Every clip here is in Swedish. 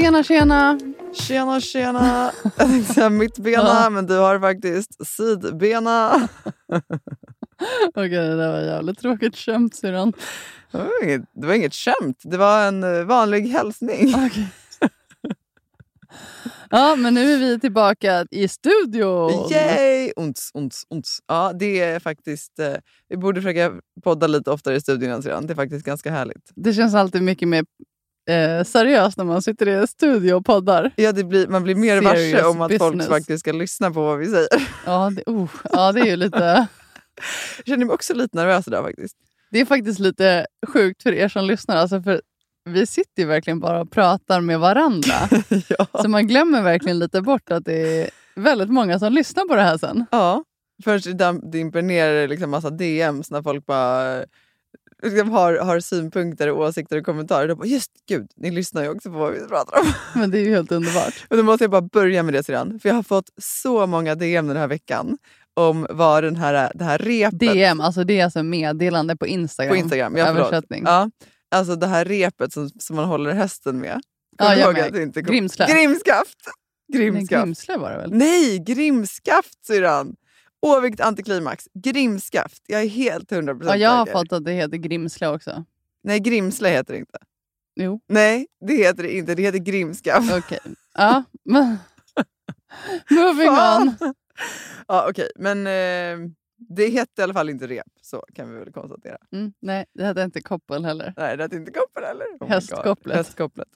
Tjena, tjena! Tjena, tjena. Jag tänkte säga mittbena, Ja. men du har faktiskt sidbena. Okej, det där var jävligt tråkigt skämt syrran. Det var inget, det var inget skämt, det var en eh, vanlig hälsning. Okej. Ja, men nu är vi tillbaka i studion. Yay! Onts, onts, onts. Ja, det är faktiskt... Eh, vi borde försöka podda lite oftare i studion redan. Det är faktiskt ganska härligt. Det känns alltid mycket mer eh, seriöst när man sitter i en studio och poddar. Ja, det blir, man blir mer varse Serious om att folk business. faktiskt ska lyssna på vad vi säger. Ja, det, oh, ja, det är ju lite... Jag känner mig också lite nervös idag faktiskt. Det är faktiskt lite sjukt för er som lyssnar. Alltså för vi sitter ju verkligen bara och pratar med varandra. ja. Så man glömmer verkligen lite bort att det är väldigt många som lyssnar på det här sen. Ja, först dimper ner liksom massa DMs när folk bara liksom har, har synpunkter, och åsikter och kommentarer. Då bara, just gud, ni lyssnar ju också på vad vi pratar om. Men det är ju helt underbart. Men då måste jag bara börja med det sedan. För jag har fått så många DM den här veckan om vad den här, det här repet DM, alltså det är alltså meddelande på Instagram. på Instagram. Ja. Översättning. Ja, alltså det här repet som, som man håller hästen med. Ja, Kommer du jag med. att det inte kom- Grimslä. Grimskaft! Nej, Grimskaft. Grimslö var det väl? Nej, grimskaft syrran! Åvikt antiklimax. Grimskaft. Jag är helt hundra Ja, procent jag har säker. fått att det heter Grimslö också. Nej, Grimslä heter det inte. Jo, Nej, det heter det inte. Det heter Grimskaft. okej. Ja, men... Moving on. Ja, okej. Men eh, det hette i alla fall inte rep, så kan vi väl konstatera. Mm, nej, det hette inte koppel heller. Nej, det hette inte koppel heller. Oh. Hästkopplet. Hästkopplet.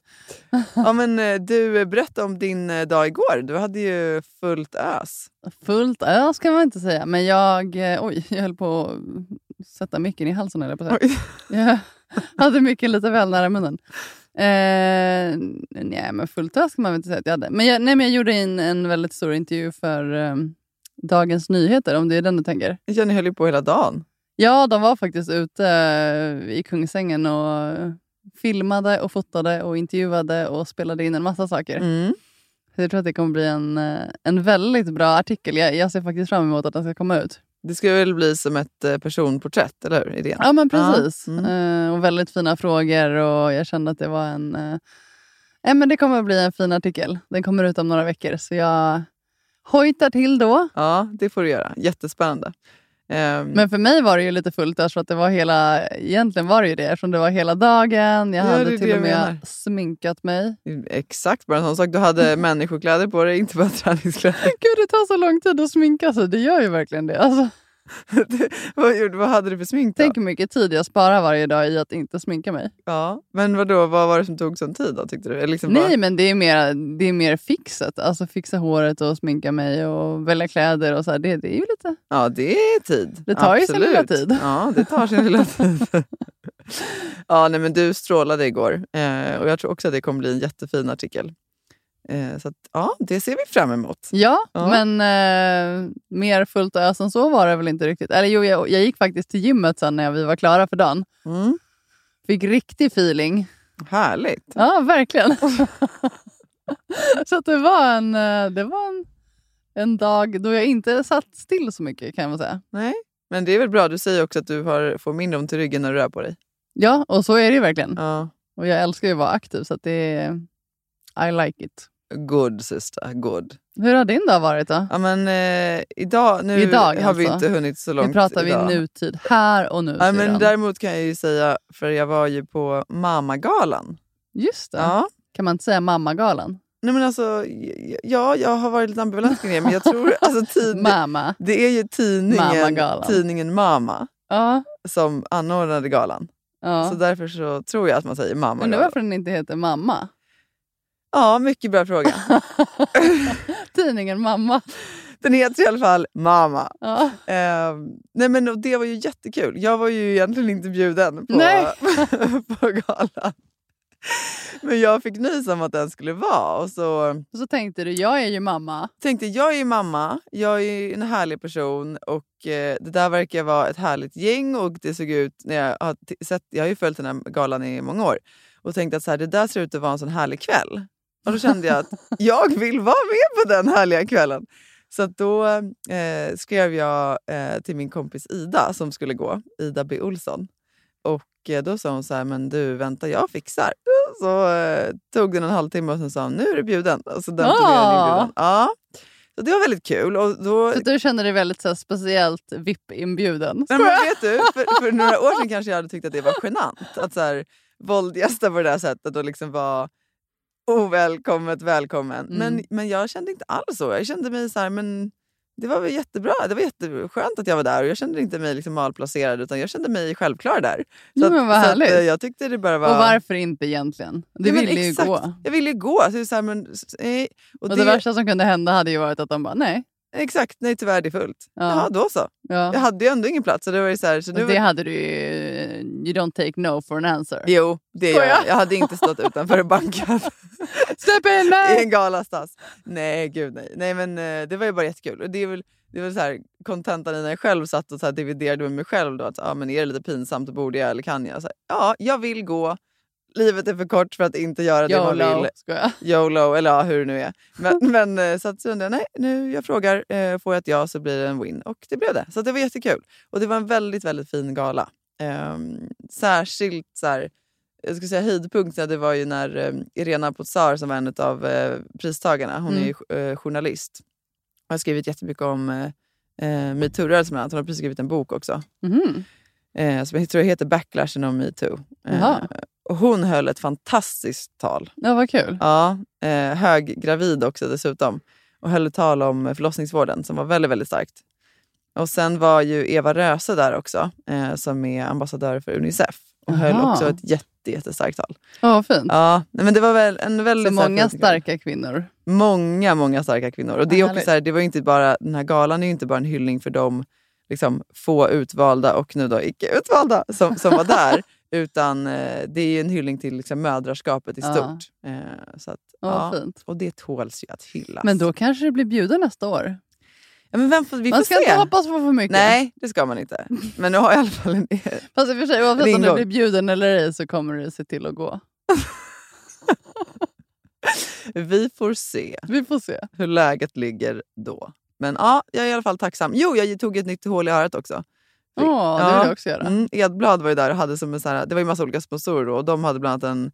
ja, men eh, du, berätta om din eh, dag igår. Du hade ju fullt ös. Fullt ös kan man inte säga. Men jag, eh, oj, jag höll på att sätta micken i halsen. Eller på. Jag hade micken lite väl nära munnen. Eh, nej, men fullt ös kan man väl inte säga att jag hade. Men jag, nej, men jag gjorde en, en väldigt stor intervju för eh, Dagens Nyheter, om det är den du tänker. Jag ni höll ju på hela dagen. Ja, de var faktiskt ute eh, i Kungsängen och filmade och fotade och intervjuade och spelade in en massa saker. Mm. Så jag tror att det kommer bli en, eh, en väldigt bra artikel. Jag, jag ser faktiskt fram emot att den ska komma ut. Det ska väl bli som ett eh, personporträtt, eller hur? Idén? Ja, men precis. Ja, mm. Och väldigt fina frågor och jag kände att det var en... Eh, ja, men det kommer att bli en fin artikel. Den kommer ut om några veckor så jag hojtar till då. Ja, det får du göra. Jättespännande. Ehm, Men för mig var det ju lite fullt så att det var hela... Egentligen var det ju det eftersom det var hela dagen. Jag hade till och med sminkat mig. Exakt, bara en sån sak. Du hade människokläder på dig, inte bara träningskläder. Gud, det tar så lång tid att sminka sig. Det gör ju verkligen det. Alltså, Det- vad, gjorde- vad hade du för smink då? tänk hur mycket tid jag sparar varje dag i att inte sminka mig. Ja. Men vadå, vad var det som tog sån tid då, tyckte du? Liksom bara- Nej, men det är mer, det är mer fixet. Alltså fixa håret och sminka mig och välja kläder och så här. Det, det är ju lite... Ja, det är tid. Det tar ju sin Absolut. lilla tid. Ja, det tar sin lilla tid. ja, nej, men du strålade igår eh, och jag tror också att det kommer bli en jättefin artikel. Eh, så att, ja, det ser vi fram emot. Ja, Ja. men eh, mer fullt ös än så var det väl inte riktigt. Eller jo, jag, jag gick faktiskt till gymmet sen när vi var klara för dagen. Mm. Fick riktig feeling. Härligt. Ja, verkligen. så det var en, eh, det var en, en dag då jag inte satt still så mycket kan man säga. Nej, men det är väl bra. Du säger också att du har, får mindre ont i ryggen när du rör på dig. Ja, och så är det ju verkligen. Ja. Och jag älskar ju att vara aktiv så att det är... I like it. Good sister, good. Hur har din dag varit då? Ja, men, eh, idag, nu Idag, har vi alltså. inte hunnit så långt Nu pratar vi idag. nutid. Här och nu. Ja, men däremot kan jag ju säga, för jag var ju på Mammagalan. Just det. Ja. Kan man inte säga mammagalan? Nej men alltså, ja, jag har varit lite ambivalent kring det, men jag tror alltså tid, Mamma. det är ju tidningen, Mamma-galan. tidningen Mama Ja. som anordnade galan. ja. Så därför så tror jag att man säger Mamma. Undrar varför den inte heter Mamma? Ja, mycket bra fråga. Tidningen Mamma. Den heter i alla fall Mama. Ja. Ehm, nej men det var ju jättekul. Jag var ju egentligen inte bjuden på, på galan. Men jag fick nys om att den skulle vara och så Och så tänkte du, jag är ju mamma. tänkte jag är ju mamma, jag är en härlig person och eh, det där verkar vara ett härligt gäng och det såg ut, när jag har sett, jag har ju följt den här galan i många år och tänkte att så här, det där ser ut att vara en sån härlig kväll. Och då kände jag att jag vill vara med på den härliga kvällen. Så då eh, skrev jag eh, till min kompis Ida som skulle gå, Ida B Olsson. Och eh, då sa hon så här, men du vänta jag fixar. Så eh, tog den en halvtimme och sen sa hon, nu är du bjuden. Och så den tog jag Ah. inbjudan. Ja. Så det var väldigt kul. Och då, Så du känner dig väldigt så här, speciellt VIP-inbjuden. Nej, men vet du, för, för några år sedan kanske jag hade tyckt att det var genant att så här, våldgästa på det där sättet och liksom vara ovälkommet välkommen. Mm. Men, men jag kände inte alls så. Jag kände mig så här, men det var väl jättebra. Det var jätteskönt att jag var där och jag kände inte mig liksom malplacerad utan jag kände mig självklar där. Ja, men vad så härligt. eh, jag tyckte det bara var... Och varför inte egentligen? Du Ja, ville ju gå. Jag ville ju gå. Så det är så här, men, nej. Och, det... värsta som kunde hända hade ju varit att de bara, nej. Exakt, nej tyvärr det är fullt. Ja. Jaha, då så. Ja. Jag hade ju ändå ingen plats. Så det var ju så här, så nu Och det hade du ju, you don't take no for an answer. Jo, det gör jag. Jag hade inte stått utanför bankat Släpp in i mig! en galastass. Nej, gud nej. Nej, men eh, det var ju bara jättekul. Och det är väl, det väl så här, kontentan i när jag själv satt och så här dividerade med mig själv. Då, att, ja, men är det lite pinsamt, borde jag eller kan jag? Så här, ja, jag vill gå. Livet är för kort för att inte göra det man vill. skojar. YOLO, eller ja, hur det nu är. Men, men eh, så att jag, nej, nu jag frågar, eh, får jag ett ja så blir det en win. Och det blev det. Så det var jättekul. Och det var en väldigt, väldigt fin gala. Ehm, särskilt så här, jag skulle säga höjdpunkten, det var ju när eh, Irena Pozar som var en av eh, pristagarna, hon är ju eh, journalist. och har skrivit jättemycket om eh, eh, metoo-rörelsen bland annat. Hon har precis skrivit en bok också. Mhm. Eh, som jag tror heter Backlashen om metoo. Eh, hon höll ett fantastiskt tal. Ja, vad kul. Ja, eh, höggravid också dessutom. Och höll ett tal om förlossningsvården som var väldigt, väldigt starkt. Och sen var ju Eva Röse där också, eh, som är ambassadör för Unicef. Och höll Jaha. också ett jätte, jättestarkt tal. Ja, fint. Ja, men det var väl en väldigt Så många stark- starka kvinnor. Många, många starka kvinnor. Och det, är också så här, det var inte bara, den här galan är ju inte bara en hyllning för de liksom, få utvalda och nu då icke utvalda som, som var där. utan eh, det är ju en hyllning till liksom, mödraskapet i Ja. stort. Eh, så att, Ja, ja, och det tåls ju att hyllas. Men då kanske det blir bjuden nästa år. ja, men vem får, vi man får ska se. inte hoppas på för mycket. Nej, det ska man inte. Men nu har jag i alla fall en... Fast i och för sig, oavsett om du blir bjuden eller ej så kommer du se till att gå. Vi får se Vi får se. hur läget ligger då. Men ja, jag är i alla fall tacksam. Jo, jag tog ett nytt hål i örat också. Ja, det vill jag också göra. Mm, Edblad var ju där och hade som en så här, det var ju massa olika sponsorer och de hade bland annat en,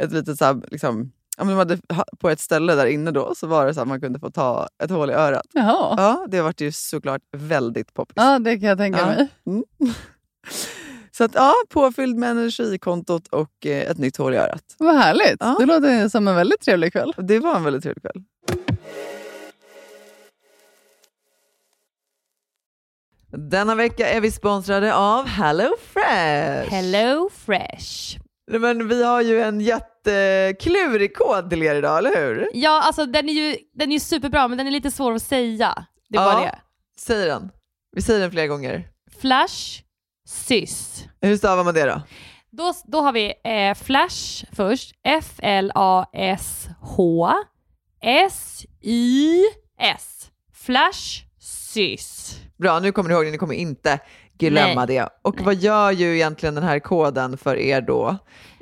ett litet så här, liksom, ja, men de hade, ha- på ett ställe där inne då så var det så att man kunde få ta ett hål i örat. Jaha. Ja, det vart ju såklart väldigt poppis. Ja, det kan jag tänka Ja. mig. Mm. Så att ja, påfylld med energikontot och eh, ett nytt hål i örat. Vad härligt. Ja. Det låter som en väldigt trevlig kväll. Det var en väldigt trevlig kväll. Denna vecka är vi sponsrade av. Hello Fresh. Nej, Men vi har ju en jätteklurig kod till er idag, eller hur? Ja, alltså den är ju den är superbra men den är lite svår att säga. Det är Ja. bara det. Säg den. Vi säger den flera gånger. Flash sys. Hur stavar man det då? Då, då har vi eh, Flash först. F-L-A-S-H S-Y-S. Flash sys. Bra, nu kommer ni ihåg det. Ni kommer inte glömma det. Och vad gör ju egentligen den här koden för er då?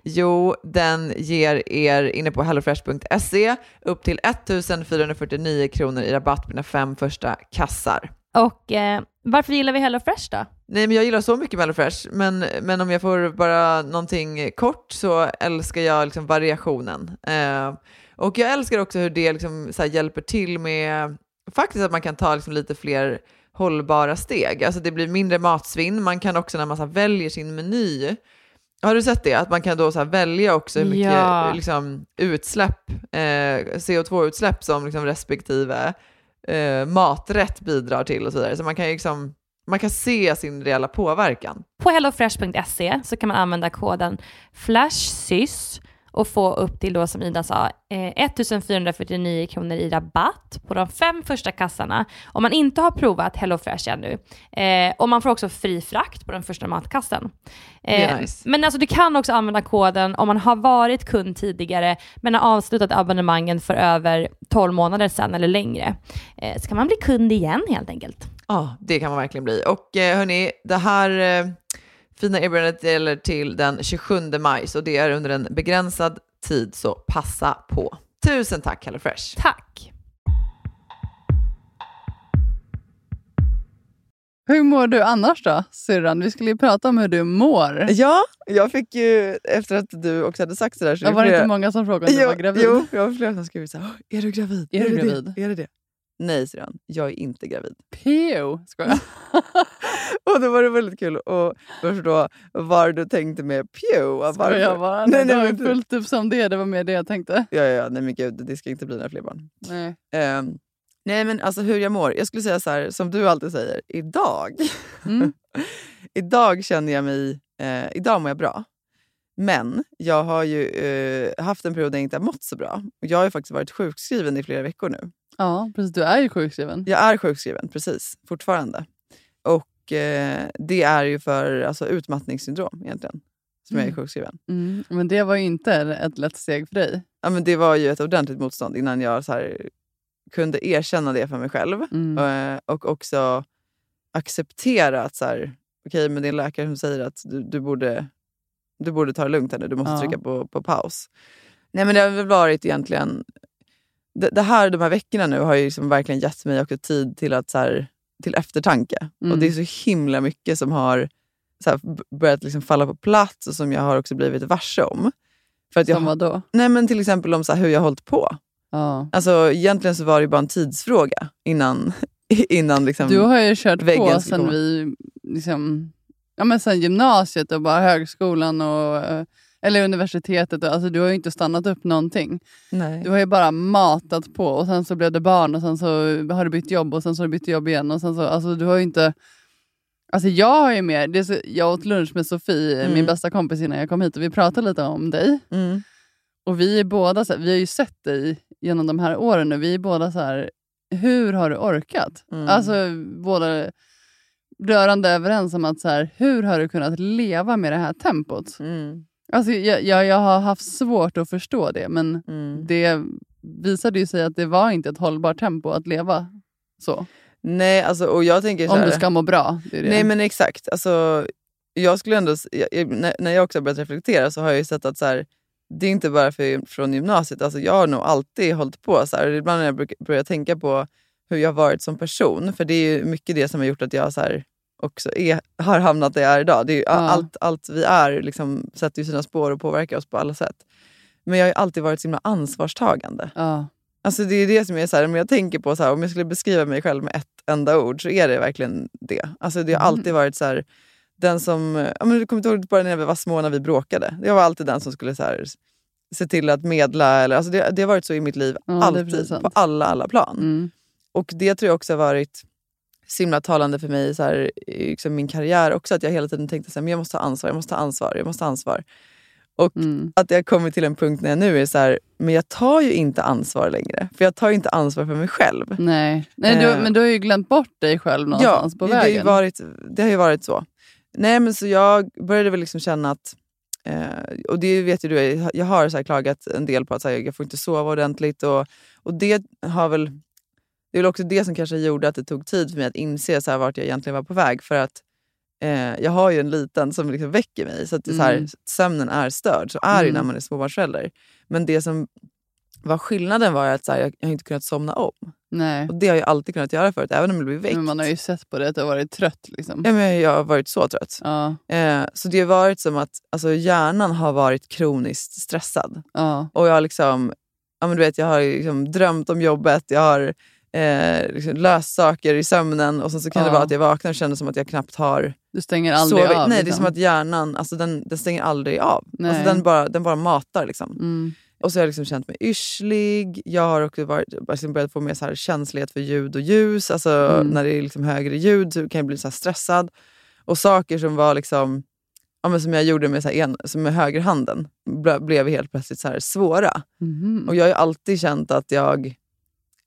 Jo, den ger er inne på hellofresh.se upp till 1449 kronor i rabatt på dina fem första kassar. Och eh, varför gillar vi Hello Fresh då? Nej, men jag gillar så mycket med HelloFresh, men, men om jag får bara någonting kort så älskar jag liksom variationen. Eh, och jag älskar också hur det liksom här hjälper till med faktiskt att man kan ta liksom lite fler hållbara steg. Alltså det blir mindre matsvinn. Man kan också när man så väljer sin meny Har du sett det? Att man kan då så välja också hur mycket Ja. liksom, utsläpp, eh, CO2-utsläpp som liksom respektive eh, maträtt bidrar till och så vidare. Så man kan liksom, man kan se sin reella påverkan. På hellofresh.se så kan man använda koden FLASHSYS och få upp till då som Ida sa eh, 1449 kronor i rabatt på de fem första kassarna om man inte har provat HelloFresh ännu. Eh, och man får också fri frakt på den första matkassen. Eh, nice. Men alltså du kan också använda koden om man har varit kund tidigare men har avslutat abonnemangen för över 12 månader sedan eller längre. Eh, så kan man bli kund igen helt enkelt. Ja, det kan man verkligen bli. Och eh, hörni, det här eh, fina erbjudandet gäller till den 27 maj, så det är under en begränsad tid, så passa på. Tusen tack HelloFresh! Tack! Hur mår du annars då, syrran? Vi skulle ju prata om hur du mår. Ja, jag fick ju, efter att du också hade sagt sådär, så Det var det flera- inte många som frågade om du jo, var gravid. Jo, jag har flera som skrivit så här, "Åh, är du gravid? Är du det gravid? Det? Är det det? Nej, syrran, jag är inte gravid. Pew, skojar. Och då var det väldigt kul att förstå vad du tänkte med och Skojar varför. bara. Nej, Nej, nej, det var fullt upp som det. Det var mer det jag tänkte. Ja, ja, nej men gud, det ska inte bli några fler barn. Nej. Ehm, nej men alltså hur jag mår. Jag skulle säga så här, som du alltid säger, idag. Mm. idag känner jag mig, eh, idag mår jag bra. Men jag har ju eh, haft en period där jag inte har mått så bra. Och Jag har ju faktiskt varit sjukskriven i flera veckor nu. Ja, precis. Du är ju sjukskriven. Jag är sjukskriven, precis, fortfarande. Och eh, det är ju för alltså, utmattningssyndrom egentligen, som jag är Mm. sjukskriven. Mm. Men det var ju inte ett lätt steg för dig. Ja, men det var ju ett ordentligt motstånd innan jag så här, kunde erkänna det för mig själv. Mm. Eh, och också acceptera att så här, okej, men det är en läkare som säger att du, du, borde, du borde ta det lugnt här nu, du måste Ja. trycka på, på paus. Nej men det har väl varit egentligen... Det, det här, de här veckorna nu har ju liksom verkligen gett mig också tid till, att, så här, till eftertanke. Mm. Och det är så himla mycket som har så här, börjat liksom falla på plats och som jag har också blivit varse om. För att jag, Som har- vad då? nej men till exempel om så här, hur jag har hållit på. Ja. Alltså, egentligen så var det bara en tidsfråga innan, innan liksom, Du har ju kört på sen vi, liksom, ja, men sen gymnasiet och bara högskolan och eh, eller universitetet. Och, alltså, du har ju inte stannat upp någonting. Nej. Du har ju bara matat på och sen så blev det barn och sen så har du bytt jobb och sen så har du bytt jobb igen. Och sen så, alltså, du har ju inte... Alltså jag har ju mer, det så, jag åt lunch med Sofie, Mm. min bästa kompis innan jag kom hit och vi pratade lite om dig. Mm. Och vi är båda, så här, vi har ju sett dig genom de här åren nu, vi är båda så här, hur har du orkat? Mm. Alltså båda rörande överens om att så här, hur har du kunnat leva med det här tempot? Mm. Alltså, jag, jag, jag har haft svårt att förstå det, men Mm. det visade ju sig att det var inte ett hållbart tempo att leva så. Nej, alltså, och jag tänker så Om här, du ska må bra. Det det. Nej men exakt. Alltså, jag skulle ändå, jag, när, jag också har börjat reflektera så har jag ju sett att så här, det är inte bara för, från gymnasiet. Alltså, jag har nog alltid hållit på så här. Ibland när jag börjar tänka på hur jag har varit som person. För det är ju mycket det som har gjort att jag så här, också är, har hamnat där jag är idag. Är ju, Ja. allt, allt vi är liksom, sätter ju sina spår och påverkar oss på alla sätt. Men jag har alltid varit så himla ansvarstagande. ja. Alltså det är det som är så här, om jag tänker på så här, om jag skulle beskriva mig själv med ett enda ord så är det verkligen det. Alltså det har Mm. alltid varit så här, den som, ja men du kommer inte ihåg bara när vi var små när vi bråkade. Jag var alltid den som skulle så här, se till att medla. Eller, alltså det, det har varit så i mitt liv, Ja, alltid, på alla, alla plan. Mm. Och det tror jag också har varit så himla talande för mig så här, i liksom min karriär också. Att jag hela tiden tänkte att jag måste ha ansvar, jag måste ha ansvar, jag måste ha ansvar. Och Mm. att jag kommit till en punkt när jag nu är så här, men jag tar ju inte ansvar längre. För jag tar ju inte ansvar för mig själv. Nej, Nej du, Eh. men du har ju glömt bort dig själv någonstans på det, har ju vägen. varit, det har ju varit så. Nej men så jag började väl liksom känna att, eh, och det vet ju du, jag har så klagat en del på att så här, jag får inte sova ordentligt. Och, och det har väl, det är väl också det som kanske gjorde att det tog tid för mig att inse så här, vart jag egentligen var på väg. För att eh, jag har ju en liten som liksom väcker mig. Så att det, är så här, Mm. sömnen är störd. Så är det ju när Mm. man är småbarnsförälder. Men det som var skillnaden var att så här, jag, jag har inte kunnat somna om. Nej. Och det har jag alltid kunnat göra förut, även om jag blir väckt. Men man har ju sett på det att du har varit trött. Liksom. Ja, men jag har varit så trött. Ja, Eh, så det har varit som att alltså, hjärnan har varit kroniskt stressad. ja. Och jag har liksom, ja, men du vet, jag har liksom drömt om jobbet, jag har eh, liksom lössaker i sömnen och sen så kan det Ja. vara att jag vaknar och känner som att jag knappt har Du stänger aldrig sovit. av. Nej, det är liksom. som att hjärnan alltså den, den stänger aldrig av. Nej. Alltså den, bara, den bara matar. Liksom. Mm. Och så har jag liksom känt mig yrslig. Jag har också varit, liksom börjat få mer så här känslighet för ljud och ljus. Alltså Mm. När det är liksom högre ljud så kan jag bli så stressad. Och saker som var liksom, ja, men som jag gjorde med, så här en, som med högerhanden ble, blev helt plötsligt så här svåra. Mhm. Och jag har ju alltid känt att jag...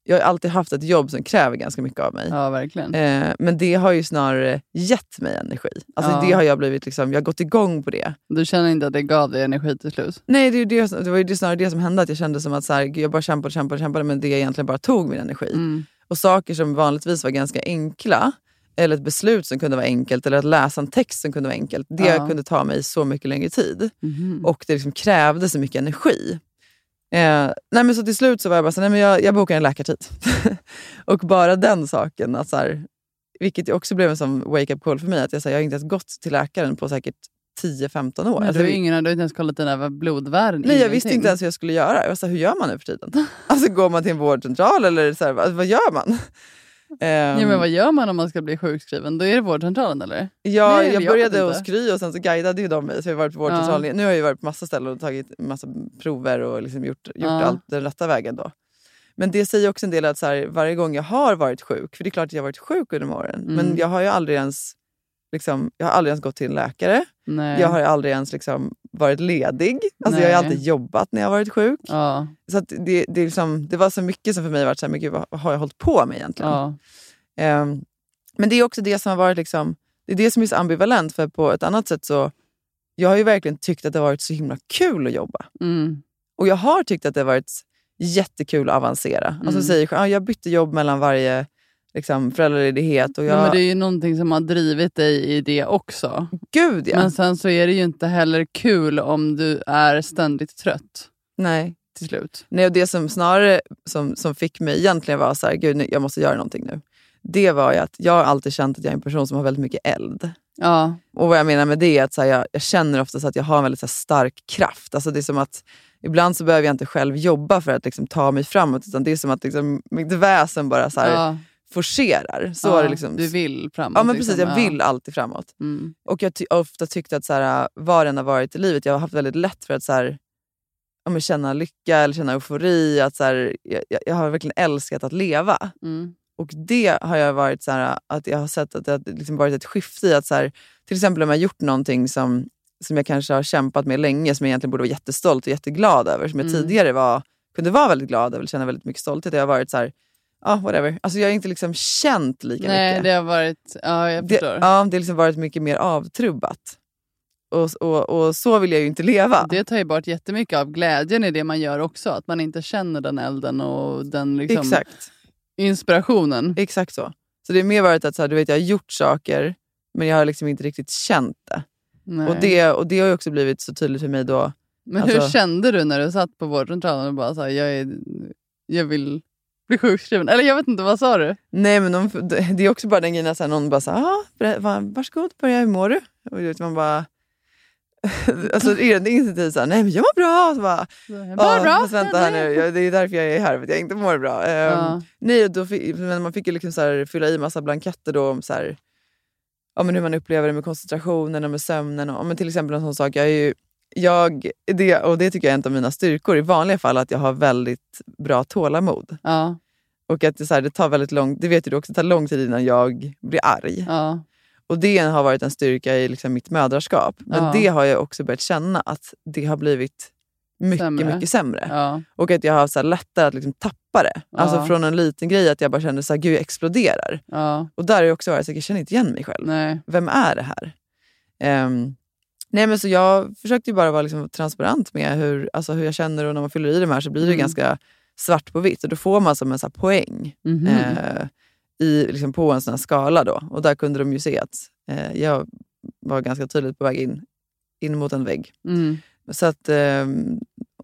Jag har alltid haft ett jobb som kräver ganska mycket av mig. Ja, verkligen. Eh, men det har ju snarare gett mig energi. Alltså Ja. det har jag blivit liksom, jag har gått igång på det. Du känner inte att det gav dig energi till slut? Nej, det, det, det var ju snarare det som hände. Att jag kände som att så här, jag bara kämpade och kämpade, kämpade men det egentligen bara tog min energi. Mm. Och saker som vanligtvis var ganska enkla, eller ett beslut som kunde vara enkelt, eller att läsa en text som kunde vara enkelt. Det Ja. kunde ta mig så mycket längre tid. Mhm. Och det liksom krävde så mycket energi. Eh, nej men så till slut så var jag bara så, nej men jag, jag bokar en läkartid. och bara den saken, att så här, vilket också blev en sån wake-up call för mig, att jag, så här, jag har inte ens gått till läkaren på säkert 10-15 år. Men Alltså, du, har ingen, du har inte ens kollat dina blodvärden? Nej, jag visste inte ens hur jag skulle göra. Jag var så här, hur gör man nu för tiden? Alltså går man till en vårdcentral eller så vad, vad gör man? Ehm, Ja, men vad gör man om man ska bli sjukskriven? Då är det vårdcentralen eller? Ja, Nej, jag jag började hos. Kry och sen så guidade ju de mig. Så jag har varit på vårdcentralen. Nu har jag varit på massa ställen och tagit massa prover och liksom gjort, gjort Ja. allt den rätta vägen. Då. Men det säger också en del att så här, varje gång jag har varit sjuk, för det är klart att jag har varit sjuk under åren, Mm. men jag har ju aldrig ens, liksom, jag har aldrig ens gått till en läkare. Nej. Jag har aldrig ens liksom, varit ledig. Alltså, jag har alltid jobbat när jag varit sjuk. Ja, Så det, det, liksom, det var så mycket som för mig varit så här, men gud, vad, vad har jag hållit på med egentligen? ja. Ehm, men det är också det som har varit liksom, det är det som är så ambivalent. För på ett annat sätt så, jag har ju verkligen tyckt att det har varit så himla kul att jobba. Mm. Och jag har tyckt att det har varit jättekul att avancera. Alltså Mm. säger, ah, jag bytte jobb mellan varje liksom, föräldraledighet. Och jag, Ja, men det är ju någonting som har drivit dig i det också. Gud ja! Men sen så är det ju inte heller kul om du är ständigt trött Nej. till slut. Nej, och det som snarare som, som fick mig egentligen var så här, gud nu, jag måste göra någonting nu. Det var ju att jag har alltid känt att jag är en person som har väldigt mycket eld. Ja, Och vad jag menar med det är att så här, jag, jag känner ofta att jag har en väldigt här, stark kraft. Alltså det är som att ibland så behöver jag inte själv jobba för att liksom, ta mig framåt. Utan det är som att liksom, mitt väsen bara så här, ja, forcerar. Så ja, är det liksom. Du vill framåt. Ja men precis, liksom. jag vill alltid framåt. Mm. Och jag ty- ofta tyckte att så här, vad den har varit i livet, jag har haft väldigt lätt för att så här, ja, känna lycka eller känna eufori. Att så här, jag, jag- har verkligen älskat att leva. Mm. Och det har jag varit så här, att jag har sett att det har liksom varit ett skifte i att så här, till exempel om jag har gjort någonting som, som jag kanske har kämpat med länge, som jag egentligen borde vara jättestolt och jätteglad över, som jag Mm. tidigare var, kunde vara väldigt glad över, känna väldigt mycket stolthet. Jag har varit så här, ja whatever. Alltså jag har inte liksom känt lika Nej, mycket. det har varit... Ja, jag Det, ja, det har liksom varit mycket mer avtrubbat. Och, och, och så vill jag ju inte leva. Det tar ju bort jättemycket av glädjen i det man gör också. Att man inte känner den elden och den liksom Exakt. inspirationen. Exakt så. Så det är mer varit att så här, du vet, jag har gjort saker, men jag har liksom inte riktigt känt det. Nej. Och det. Och det har ju också blivit så tydligt för mig då. Men alltså- hur kände du när du satt på vårdcentralen och bara sa jag, är, jag vill bli sjukskriven? Eller jag vet inte, vad sa du? Nej men de, det är också bara den grejen att någon bara säger ah, varsågod börja, hur mår du? Och vet, man bara... alltså inte tid såhär, nej men jag mår bra. Så bara, Bara "Ah, bra. vänta här nu, jag, det är därför jag är här, för att jag inte mår bra. Ja. Nej, då fick, men man fick ju liksom så här, fylla i massa blanketter då om så här, ja, men hur man upplever det med koncentrationen och med sömnen. Och, men till exempel en sån sak, jag är ju, jag, det, och det tycker jag är en av mina styrkor i vanliga fall, att jag har väldigt bra tålamod. Ja, Och att det, så här, det tar väldigt lång, det vet ju du också, det tar lång tid innan jag blir arg. ja, Och det har varit en styrka i liksom mitt mödraskap. Men Ja. det har jag också börjat känna att det har blivit mycket, Sämre. mycket sämre. ja. Och att jag har så här lättare att liksom tappa det. Alltså Ja. från en liten grej att jag bara kände att jag exploderar. ja. Och där har jag också varit så jag känner inte igen mig själv. Nej. Vem är det här? Ehm, nej men så jag försökte bara vara liksom transparent med hur, alltså hur jag känner och när man fyller i de här så blir det Mm. ganska svart på vitt. Och då får man som en så poäng Mhm. eh, i, liksom på en sån här skala. Då. Och där kunde de ju se att eh, jag var ganska tydligt på väg in, in mot en vägg. Mm. Så att, ehm,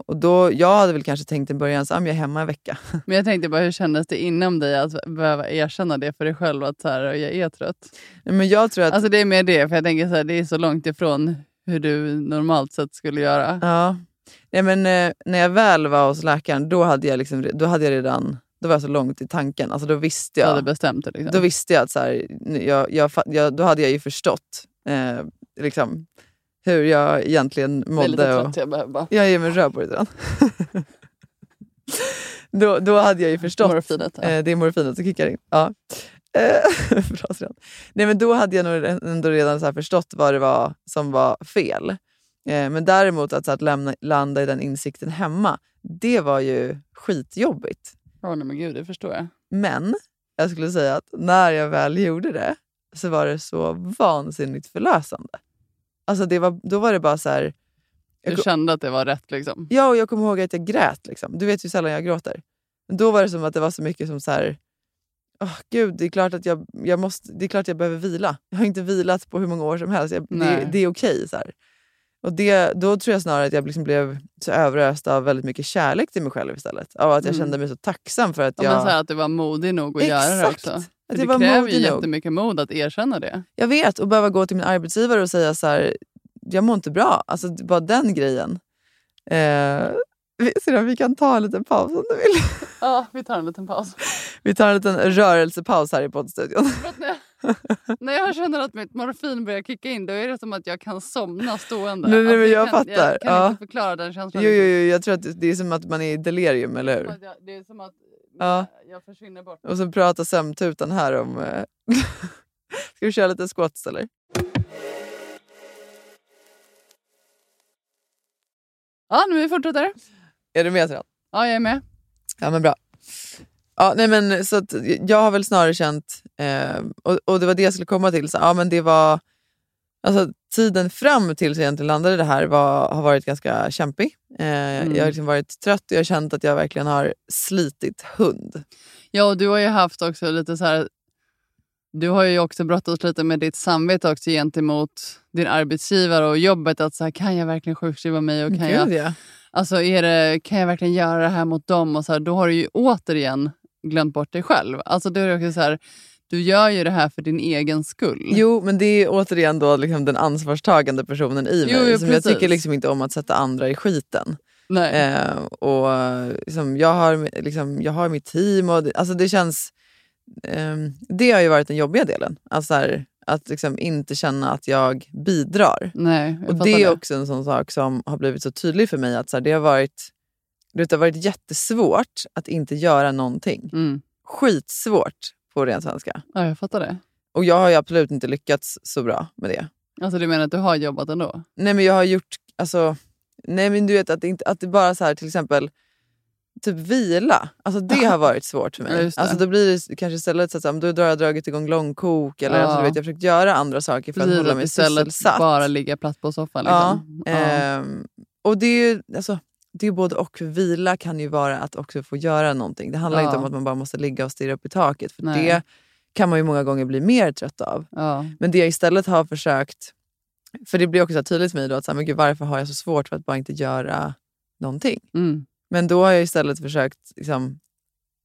och då, jag hade väl kanske tänkt i början att jag är hemma en vecka. Men jag tänkte bara, hur kändes det inom dig att behöva erkänna det för dig själv att så här, jag är trött? Men jag tror att... Alltså det är mer det, för jag tänker så här, det är så långt ifrån hur du normalt sett skulle göra. Ja. Nej, men, eh, när jag väl var hos läkaren, då hade jag, liksom, då hade jag redan Då var jag så långt i tanken. Alltså då visste Du hade jag, bestämt det. Liksom. då visste jag att så här, jag, jag, jag, då hade jag ju förstått eh, liksom, hur jag egentligen jag är lite mådde. Trött, jag behöver bara... jag ger mig röd på det redan. då, då hade jag ju förstått. Morfinet. Ja. Eh, det är morfinet som kickar in. Ja. Eh, bra. Nej, men då hade jag nog ändå redan så förstått vad det var som var fel. Eh, men däremot att, så att lämna, landa i den insikten hemma, det var ju skitjobbigt. Åh, nej, men gud, det förstår jag. Men jag skulle säga att när jag väl gjorde det så var det så vansinnigt förlösande. Alltså det var, då var det bara så här... Du kände att det var rätt liksom. ja, och jag kommer ihåg att jag grät. Liksom. Du vet ju sällan jag gråter. Men då var det som att det var så mycket som så här... åh gud, det är klart att jag, jag måste, det är klart jag behöver vila. Jag har inte vilat på hur många år som helst. Jag, det, det är okej. så här. Och det, då tror jag snarare att jag liksom blev så överöst av väldigt mycket kärlek till mig själv istället. Av att jag Mm. kände mig så tacksam för att Ja, jag... men så att du var modig nog att göra det Exakt. också. Att det kräver ju nog. jättemycket mod att erkänna det. Jag vet, och behöva gå till min arbetsgivare och säga så här, jag mår inte bra. Alltså bara den grejen. Eh, vi, vi kan ta en liten paus om du vill. Ja, vi tar en liten paus. Vi tar en liten rörelsepaus här i poddstudion. När, jag, jag känner att mitt morfin börjar kicka in då är det som att jag kan somna stående. Nej, nej, men jag kan, fattar. Jag kan Ja. inte förklara den känslan. Jo, jo, jo, jag tror att det är som att man är i delirium, eller hur? Det, det är som att Ja. jag försvinner bort. Och så pratar sömntutan här om... Eh, ska vi köra lite squats eller? Ja, nu vi fortsätter. Är du med Syrran? Ja, jag är med. Ja men bra. Ja, nej, men, så jag har väl snarare känt, eh, och, och det var det jag skulle komma till, så, ja, men det var, alltså, tiden fram tills jag egentligen landade det här var, har varit ganska kämpig. Eh, Mm. Jag har liksom varit trött och jag har känt att jag verkligen har slitit hund. Ja, och du har ju haft också lite så här... Du har ju också brottats lite med ditt samvete också gentemot din arbetsgivare och jobbet. Att så här, kan jag verkligen sjukskriva mig? Och kan, jag, ja. alltså, är det, kan jag verkligen göra det här mot dem? Och så här, då har du ju återigen glömt bort dig själv. Alltså, då är det också så här, du gör ju det här för din egen skull. Jo, men det är återigen då liksom den ansvarstagande personen i mig. Jo, jo, som jag tycker liksom inte om att sätta andra i skiten. Nej. Eh, och eh, liksom, jag, har, liksom, jag har mitt team och det, alltså det känns... ehm, det har ju varit den jobbiga delen. Alltså här, att liksom inte känna att jag bidrar. Nej, jag Och det är också en sån sak som har blivit så tydlig för mig. att så här, Det har varit det har varit jättesvårt att inte göra någonting. Mm. Skitsvårt på ren svenska. Ja, jag fattar det. Och jag har ju absolut inte lyckats så bra med det. Alltså du menar att du har jobbat ändå? Nej men jag har gjort, alltså, nej men du vet att det, inte, att det bara så här till exempel typ vila. Alltså det har varit svårt för Ja, mig. det. alltså då blir det kanske istället så att då har jag dragit igång långkok eller Ja. alltså, du vet, jag har försökt göra andra saker för Precis, att hålla mig istället sysselsatt. bara ligga platt på soffan. ja, Liksom. Ja. ehm, och det är ju alltså, det är både och. För vila kan ju vara att också få göra någonting. Det handlar Ja. inte om att man bara måste ligga och stirra upp i taket. För Nej. det kan man ju många gånger bli mer trött av. Ja. Men det jag istället har försökt, för det blir också så tydligt för mig då att så här, men gud, varför har jag så svårt för att bara inte göra någonting? Mm. Men då har jag istället försökt liksom,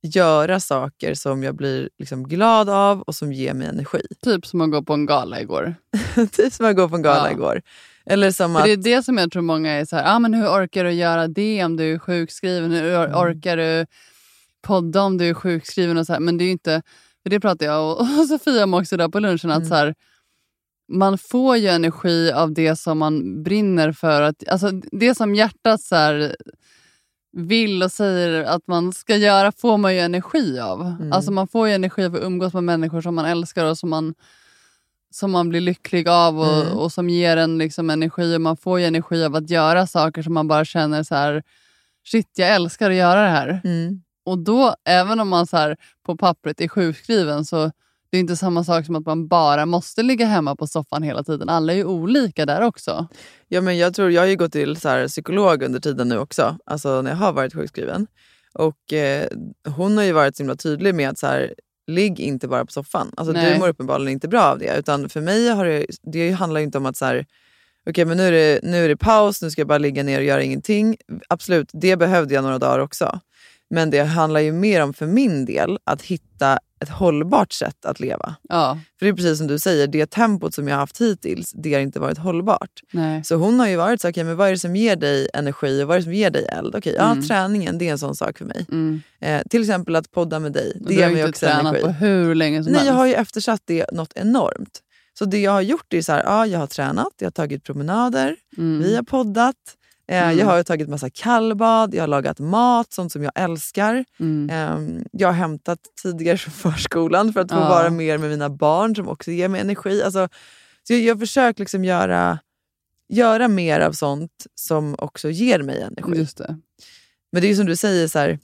göra saker som jag blir liksom, glad av och som ger mig energi. Typ som att gå på en gala igår. typ som att gå på en gala Ja. igår. Eller som att... det är det som jag tror många är så här, ah, men hur orkar du göra det om du är sjukskriven? Hur Mm. orkar du podda om du är sjukskriven? Och så här. Men det är ju inte, för det pratade jag och, och Sofia om också där på lunchen, att Mm. så här, man får ju energi av det som man brinner för. Att, alltså, det som hjärtat så här, vill och säger att man ska göra får man ju energi av. Mm. Alltså man får ju energi av att umgås med människor som man älskar och som man, som man blir lycklig av och, Mm. och som ger en liksom energi. Och man får ju energi av att göra saker som man bara känner så här, shit jag älskar att göra det här. Mm. Och då, även om man så här, på pappret är sjukskriven så det är inte samma sak som att man bara måste ligga hemma på soffan hela tiden. Alla är ju olika där också. Ja, men jag, tror, jag har ju gått till så här, psykolog under tiden nu också, alltså när jag har varit sjukskriven. Och eh, hon har ju varit så himla tydlig med att så här, ligg inte bara på soffan. Alltså, Nej. du mår uppenbarligen inte bra av det. Utan för mig har det, det handlar inte om att så här, okej men nu är, det, nu är det paus, nu ska jag bara ligga ner och göra ingenting. Absolut, det behövde jag några dagar också. Men det handlar ju mer om för min del att hitta ett hållbart sätt att leva. Ja, För det är precis som du säger, det tempot som jag har haft hittills, det har inte varit hållbart. nej. Så hon har ju varit så, okej men vad är det som ger dig energi och vad är det som ger dig eld? Okej, ja Mm. träningen det är en sån sak för mig. Mm. Eh, till exempel att podda med dig, det du ger har mig inte också tränat energi. på hur länge som Nej, helst. jag har ju eftersatt det något enormt. Så det jag har gjort är så här, ja, jag har tränat, jag har tagit promenader, Mm. vi har poddat, Mm. jag har tagit massa kallbad, jag har lagat mat, sånt som jag älskar. Mm. Eh, jag har hämtat tidigare från förskolan för att få Ja. vara mer med mina barn som också ger mig energi. Alltså, så jag, jag försöker liksom göra, göra mer av sånt som också ger mig energi. Just det. Men det är som du säger, så här,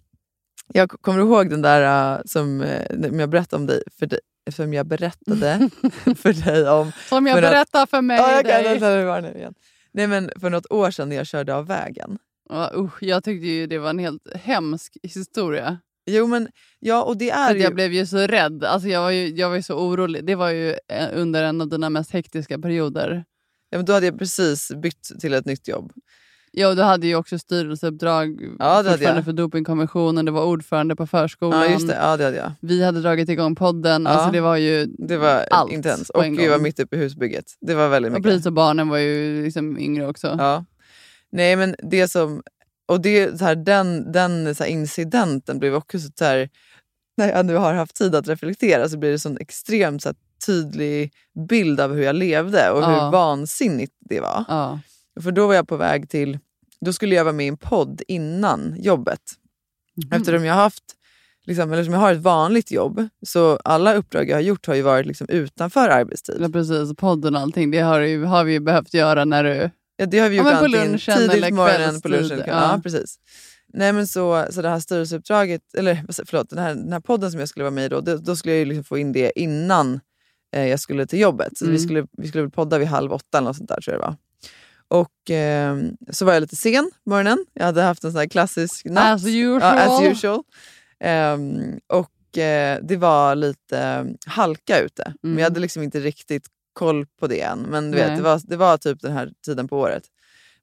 jag kommer ihåg den där uh, som uh, jag berättade om dig, för dig, som jag berättade för dig om. Som jag berättar för mig. Ja, jag kan dig. det var nu igen. Nej, men för något år sedan när jag körde av vägen. Ja, usch, jag tyckte ju det var en helt hemsk historia. Jo men, ja och det är ju... jag blev ju så rädd. Alltså jag, var ju, jag var ju så orolig. Det var ju eh, under en av dina mest hektiska perioder. Ja, men då hade jag precis bytt till ett nytt jobb. Ja, och du hade ju också styrelseuppdrag Ja, det fortfarande jag. för Dopingkommissionen. Du var ordförande på förskolan. Ja just det, ja, det hade jag. Vi hade dragit igång podden. Ja. Alltså det var ju Det var allt intens. Och vi var mitt uppe i husbygget. Det var väldigt Och mycket. precis och barnen var ju liksom yngre också. Ja. Nej men det som... Och det, så här, den den så här, incidenten blev också så här... När jag nu har haft tid att reflektera så blir det en extremt så här, tydlig bild av hur jag levde och Ja. hur vansinnigt det var. Ja. För då var jag på väg till... Då skulle jag vara med i en podd innan jobbet. Mhm. Eftersom jag haft liksom, eller som jag har ett vanligt jobb så alla uppdrag jag har gjort har ju varit liksom utanför arbetstid. Ja, precis. Podden och allting. Det har, ju, har vi ju behövt göra när du... Ja, det har vi Ja, gjort men på lunchen tidigt eller på morgonen, på lunchen. ja. Ja. precis. Nej, men så, så det här styrelseuppdraget, eller förlåt, den här, den här podden som jag skulle vara med i då, då, då skulle jag ju liksom få in det innan eh, jag skulle till jobbet. Så Mm. vi, skulle, vi skulle podda vid halv åtta eller något sånt där tror jag det var. Och eh, så var jag lite sen på morgonen. Jag hade haft en sån här klassisk natt. As usual. Ja, as usual. Ehm, och eh, det var lite eh, halka ute. Men Mm. jag hade liksom inte riktigt koll på det än. Men du Nej. vet, det, var, det var typ den här tiden på året.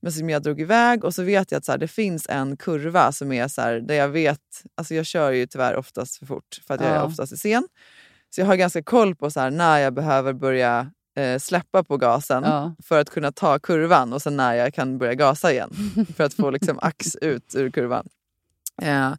Men som jag drog iväg och så vet jag att så här, det finns en kurva som är så här, där jag vet, alltså jag kör ju tyvärr oftast för fort för att jag Ja. är oftast är sen. Så jag har ganska koll på så här, när jag behöver börja eh, släppa på gasen Ja. för att kunna ta kurvan och sen när jag kan börja gasa igen. för att få liksom ax ut ur kurvan. Eh,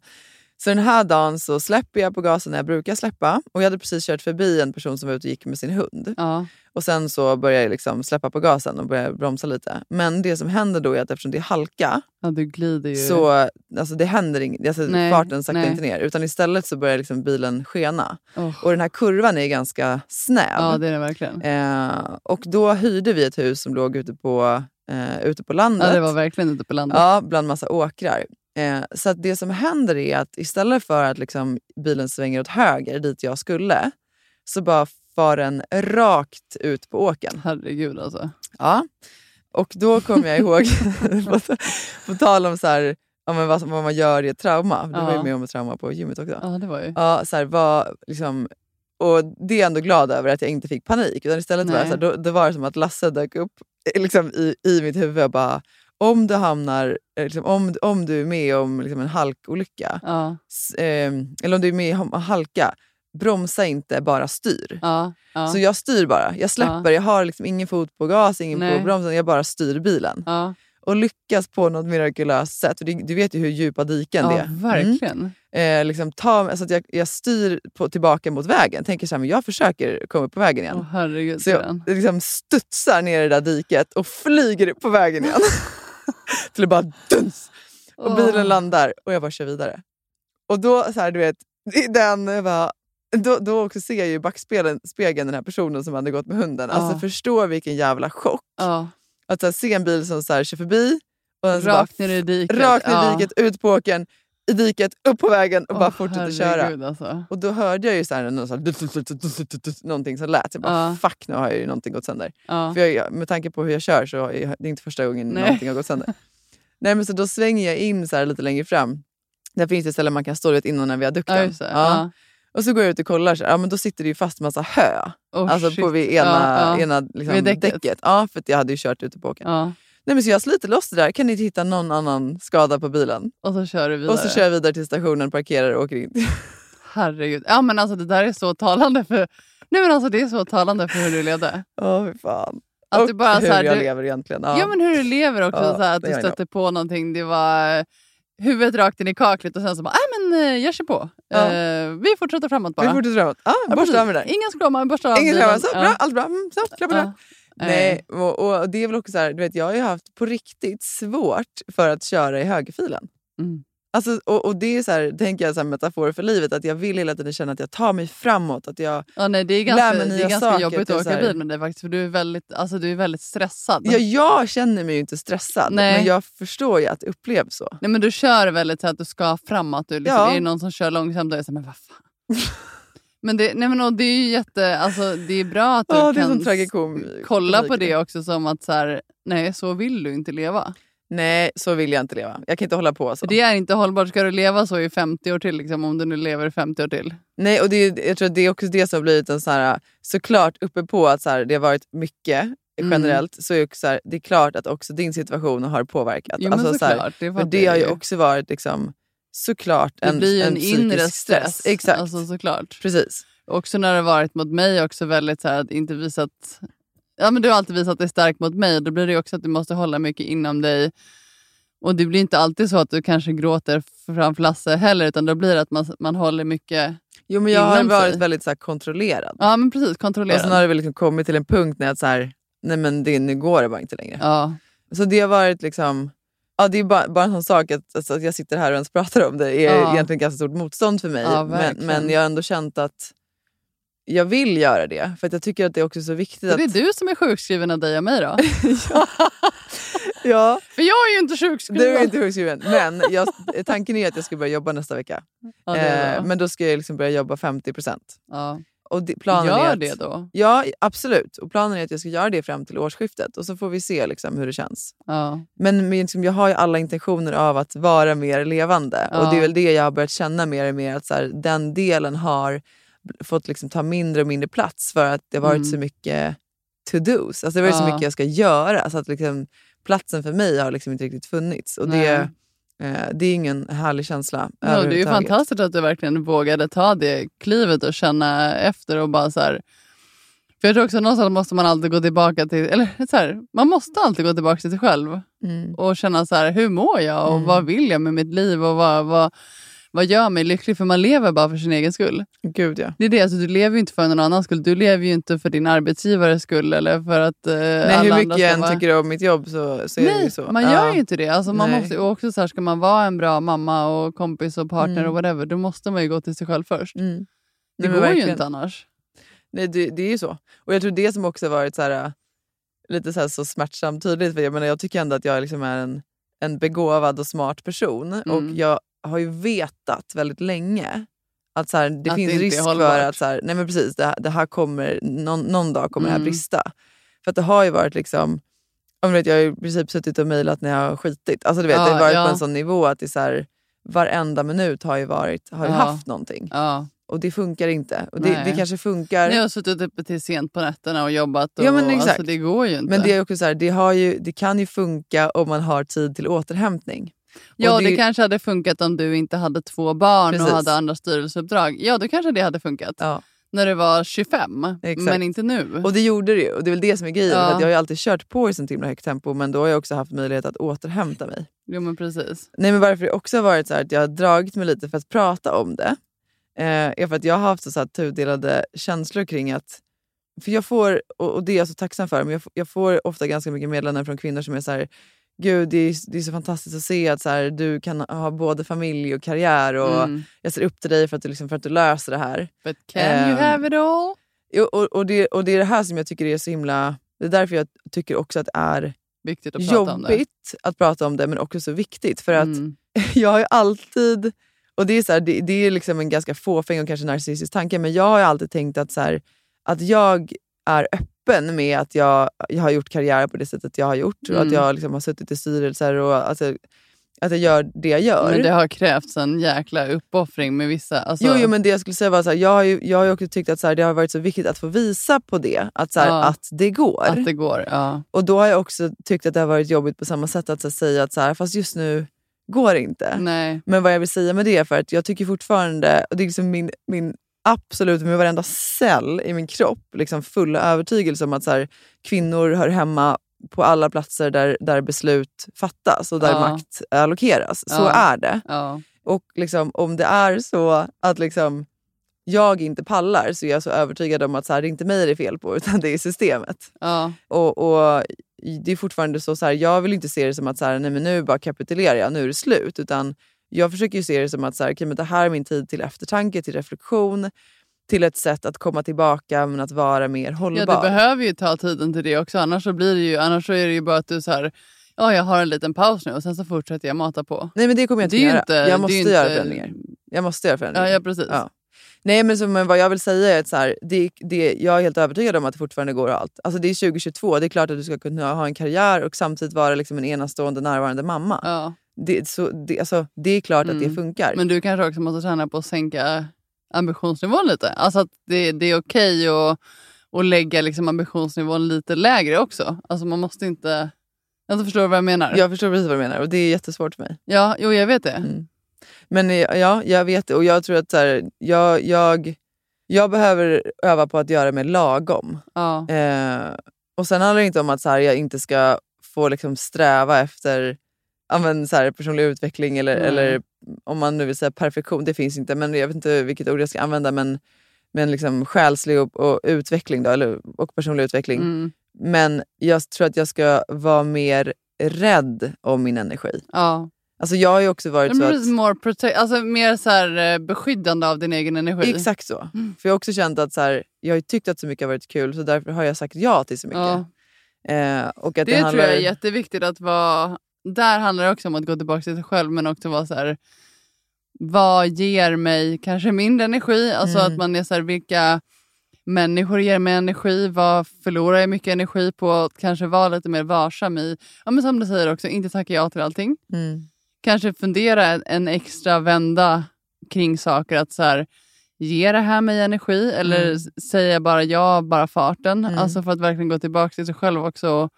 så den här dagen så släpper jag på gasen när jag brukar släppa. Och jag hade precis kört förbi en person som var ute och gick med sin hund. Ja. Och sen så börjar jag liksom släppa på gasen och börjar bromsa lite. Men det som händer då är att eftersom det är halka ja, du glider ju. så alltså det händer inget. Alltså Nej, farten saktar nej. inte ner. Utan istället så börjar liksom bilen skena. Åh. Och den här kurvan är ganska snäv. Ja, det är det verkligen. Eh, och då hyrde vi ett hus som låg ute på, eh, ute på landet. Ja, det var verkligen ute på landet. Ja, bland massa åkrar. Eh, så det som händer är att istället för att liksom bilen svänger åt höger dit jag skulle, så bara far den rakt ut på åken. Herregud alltså. Ja. Och då kommer jag ihåg, på, på tal om så här, ja, men vad, vad man gör i ett trauma. Du var ju Ja. med om ett trauma på gymmet också. Ja, det var ju. Ja, så här, vad, liksom, och det är jag ändå glad över att jag inte fick panik. Utan istället var jag så här, då, då var det som att Lasse dök upp eh, liksom, i, i mitt huvud och bara om du hamnar, eh, liksom, om, om du är med om liksom, en halkolycka, Ja, eh, eller om du är med om halka, bromsa inte, bara styr. ja, ja. Så jag styr bara. Jag släpper, jag har liksom ingen fot på gas, ingen Nej. på bromsen, jag bara styr bilen. Och lyckas på något mirakulöst sätt. Det, du vet ju hur djupa diken det är. Mm verkligen. eh, liksom ta, alltså jag, jag styr på, tillbaka mot vägen. Tänker så här, men jag försöker komma upp på vägen igen. Åh herregud. så jag liksom studsar ner i det där diket och flyger upp på vägen igen. Till det bara duns! Och bilen landar och jag bara kör vidare. Och då, så här, du vet, i den, jag bara, då, då också ser jag ju i backspegeln spegeln den här personen som hade gått med hunden. Alltså förstå vilken jävla chock. Att så här, se en bil som så här, kör förbi och den rakt bara ner i diket. Rakt ner i diket, ut på åkern, i diket, upp på vägen och bara Åh, fortsätter köra. Alltså. Och då hörde jag ju så här, någon så här, någonting som lät. Jag bara Ja. fuck nu har jag ju någonting gått sönder. Ja. För jag, med tanke på hur jag kör så är det inte första gången Nej. någonting har gått sönder. Nej men så då svänger jag in så här lite längre fram. Där finns det ett ställe man kan stå vet, innan den viadukten. Ja. Ja. Och så går jag ut och kollar, så ja, men då sitter det ju fast massa hö. Oh, alltså shit. på vid ena, Ja, ja. ena liksom, Vid däcket. däcket. Ja, för jag hade ju kört ute på åkern. Ja. Nej, men så jag sliter loss det där, kan ni inte hitta någon annan skada på bilen? Och så kör du vidare. Och så kör jag vidare till stationen, parkerar och åker in. herregud. Ja, men alltså, det där är så talande för, nej, men alltså, det är så talande för hur du levde. Åh, fy fan. Att och du bara, hur så här, jag du, lever egentligen. ja. men hur du lever också. Ja, så här, att det du stötte på någonting. Det var eh, huvudet rakt in i kaklet och sen så bara, nej men eh, jag kör på. Ja. Eh, vi fortsätter framåt Vi bara. fortsätter framåt. Ah, Ja, borsta av mig där. Ingen skråma, vi borstar av Ingen skärm. Så, Ja. bra, allt bra. Mm, så, klappa. Ja. Nej, och, och det är väl också så här, du vet, jag har ju haft på riktigt svårt för att köra i högerfilen. Mm. Alltså, och, och det är så här, tänker jag, så här metafor för livet, att jag vill hela tiden känna att jag tar mig framåt. Att jag, Ja, nej, det är Lär ganska, mig det är nya ganska saker, jobbigt det är att åka bil med dig faktiskt. För du är väldigt, alltså, du är väldigt stressad. ja, jag känner mig ju inte stressad, Nej. men jag förstår ju att det upplevs så. Nej, men du kör väldigt så att du ska framåt. Du liksom, Ja. Är det någon som kör långsamt då är jag så här, men vad fan. men det, nej, men, och det är ju jätte, alltså, det är bra att du är kan kolla på det också som att så här, nej så vill du inte leva. Nej, så vill jag inte leva. Jag kan inte hålla på så. Det är inte hållbart. Ska du leva så i 50 år till, liksom, om du nu lever i 50 år till? Nej, och det, är- jag tror det är också det som har blivit en så här, såklart uppe på att så här, det har varit mycket Mm. generellt, så är det, också så här, det är klart att också din situation har påverkat. Jo, Alltså, så här, såklart. det det har ju. också varit liksom, såklart Det en, blir ju en, psykisk inre stress. Exakt, Alltså, såklart. precis. Också när det varit mot mig också väldigt så här, att inte visat... Ja, men du har alltid visat dig stark mot mig. Då blir det också att du måste hålla mycket inom dig. Och det blir inte alltid så att du kanske gråter framför Lasse heller, utan då blir det att man, man håller mycket... Jo, men jag har varit sig. väldigt så här, kontrollerad. Ja, men precis. Och Kontrollerad. sen har det väl liksom kommit till en punkt när jag så här, nej men det, nu går det bara inte längre. Ja. Så det har varit liksom, ja, det är bara, bara en sån sak att, alltså, att jag sitter här och ens pratar om det är Ja. egentligen ganska stort motstånd för mig. Ja, men, men jag har ändå känt att jag vill göra det. För att jag tycker att det är också så viktigt Så det är att... du som är sjukskriven av dig och mig då? ja, För jag är ju inte sjukskriven. du är inte sjukskriven. Men jag, tanken är att jag ska börja jobba nästa vecka. Ja, är eh, men då ska jag liksom börja jobba 50 ja. Och det, planen är Gör att, det då. Ja, absolut. Och planen är att jag ska göra det fram till årsskiftet. Och så får vi se liksom hur det känns. Ja. Men liksom, jag har ju alla intentioner av att vara mer levande. Ja. Och det är väl det jag har börjat känna mer och mer. Att så här, den delen har fått liksom ta mindre och mindre plats för att det har varit Mm. så mycket to-dos. Alltså det har varit så Ja. mycket jag ska göra. Så att liksom, platsen för mig har liksom inte riktigt funnits. Och det, eh, det är ingen härlig känsla Ja, det är fantastiskt att du verkligen vågade ta det klivet och känna efter och bara så här. För jag tror också någonstans måste man alltid gå tillbaka till, eller så här, man måste alltid gå tillbaka till sig själv Mm. och känna så här, hur mår jag och Mm. vad vill jag med mitt liv och vad, vad, vad gör mig lycklig? För man lever bara för sin egen skull. Gud ja. Det är det, alltså, du lever ju inte för någon annans skull. Du lever ju inte för din arbetsgivares skull eller för att eh, Nej, hur mycket jag än vara... tycker om mitt jobb så, så är det Nej, ju så. man Ja. gör ju inte det. Alltså, man Nej. måste, och också så här, ska man vara en bra mamma och kompis och partner Mm. och whatever, då måste man ju gå till sig själv först. Mm. Det Nej, går ju verkligen. inte annars. Nej, det, det är ju så. Och jag tror det som också varit så här, äh, lite så, här, så smärtsamt tydligt, för jag, menar, jag tycker ändå att jag liksom är en, en begåvad och smart person. Och Mm. jag har ju vetat väldigt länge att så här, det Att finns det risk för att så här, nej men precis, det, här- det här kommer, någon, någon dag kommer det Mm. här brista. För att det har ju varit liksom, om du vet, jag har i princip suttit och mejlat när jag har skitit. Alltså, du vet, Ja, det har varit ja. på en sån nivå att det är så här, varenda minut har ju, varit, har ju Ja. haft någonting. Och det funkar inte. Och det, det kanske funkar. Ni har suttit uppe till sent på nätterna och jobbat. Och, Ja, men exakt. Alltså, det går ju inte. Men det, är också så här, det, har ju, det kan ju funka om man har tid till återhämtning. Ja, det, det- kanske hade funkat om du inte hade två barn Precis. och hade andra styrelseuppdrag. Ja, då kanske det hade funkat. Ja. När du var 25, Exakt. men inte nu. Och det gjorde det ju. Och det är väl det som är grejen. Ja. Att jag har ju alltid kört på i sånt himla högt tempo men då har jag också haft möjlighet att återhämta mig. Jo, men precis. Nej, men varför det också har varit så här att jag har dragit mig lite för att prata om det eh, är för att jag har haft så, så här tudelade känslor kring att... För jag får, och, och det är jag så tacksam för, men jag, får- jag får ofta ganska mycket meddelanden från kvinnor som är så här Gud, det är, det är så fantastiskt att se att så här, du kan ha både familj och karriär och Mm. jag ser upp till dig för att du, liksom, för att du löser det här. But can you Ehm, have it all? Och, och, det, och det är det här som jag tycker är så himla... Det är därför jag tycker också att det är Viktigt att prata om det. jobbigt att prata om det men också så viktigt. För att Mm. jag har ju alltid... Och det är, så här, det, det är liksom en ganska fåfäng och kanske narcissistisk tanke men jag har ju alltid tänkt att, så här, att jag är öppen med att jag, jag har gjort karriär på det sättet jag har gjort och Mm. att jag liksom har suttit i styrelser och alltså, att jag gör det jag gör. Men det har krävts en jäkla uppoffring med vissa. Alltså, Jo, jo, men det jag skulle säga var här, jag har ju, jag har ju också tyckt att så här, det har varit så viktigt att få visa på det, att, så här, Ja. att det går. Att det går. Ja. Och då har jag också tyckt att det har varit jobbigt på samma sätt att så här, säga att så här, fast just nu går inte. Nej. Men vad jag vill säga med det är för att jag tycker fortfarande, och det är liksom min, min absolut med varenda cell i min kropp liksom fulla övertygelse om att så här, kvinnor hör hemma på alla platser där, där beslut fattas och där Ja. makt allokeras. Så Ja. är det. Ja. Och liksom, om det är så att liksom, jag inte pallar så är jag så övertygad om att så här, det är inte mig det är fel på utan det är systemet. Och, och Det är fortfarande så, så här, jag vill inte se det som att så här, nej, men nu bara kapitulerar jag, nu är det slut. Utan jag försöker ju se det som att så här, okay, men det här är min tid till eftertanke, till reflektion, till ett sätt att komma tillbaka men att vara mer hållbar. Ja, du behöver ju ta tiden till det också. Annars så, blir det ju, annars så är det ju bara att du så här, ja, jag har en liten paus nu och sen så fortsätter jag mata på. Nej men det kommer jag inte Det göra. inte- jag måste ju inte- göra förändringar. Jag måste göra förändringar. Ja, ja precis. Ja. Nej men, så, men vad jag vill säga är att så här, det, det, jag är helt övertygad om att det fortfarande går allt. Alltså det är 2022, det är klart att du ska kunna ha en karriär och samtidigt vara liksom en enastående närvarande mamma. Ja. Det, så, det, alltså, det är klart att det Mm. funkar. Men du kanske också måste träna på att sänka ambitionsnivån lite. Alltså att det, det är okej att, att lägga liksom ambitionsnivån lite lägre också. Alltså man måste inte... Alltså förstår du vad jag menar? Jag förstår precis vad du menar och det är jättesvårt för mig. Ja, jo jag vet det. Mm. Men eh, ja, jag vet det och jag tror att så här, jag, jag, jag behöver öva på att göra mig lagom. Ja. Eh, och sen handlar det inte om att så här, jag inte ska få liksom sträva efter ja, men, så här, personlig utveckling eller, Nej. eller om man nu vill säga perfektion, det finns inte, men jag vet inte vilket ord jag ska använda, men, men liksom själslig och, och utveckling då, eller, och personlig utveckling. Mm. Men jag tror att jag ska vara mer rädd om min energi. ja. Alltså jag har ju också varit så att... more prote- alltså mer så här, eh, beskyddande av din egen energi. Exakt så. Mm. För jag har också känt att så här, jag har tyckt att så mycket har varit kul så därför har jag sagt ja till så mycket. Ja. Eh, och att det, Det, tror handlar... jag är jätteviktigt att vara... Där handlar det också om att gå tillbaka till sig själv men också vara så här... Vad ger mig kanske mindre energi? Alltså Mm. att man är så här, vilka människor ger mig energi? Vad förlorar jag mycket energi på? Att kanske vara lite mer varsam i... Ja men som du säger också, inte tacka ja till allting. Mm. Kanske fundera en- extra vända kring saker. Att så här, Ger det här mig energi eller Mm. säger jag bara ja, bara farten? Mm. Alltså för att verkligen gå tillbaka till sig själv också.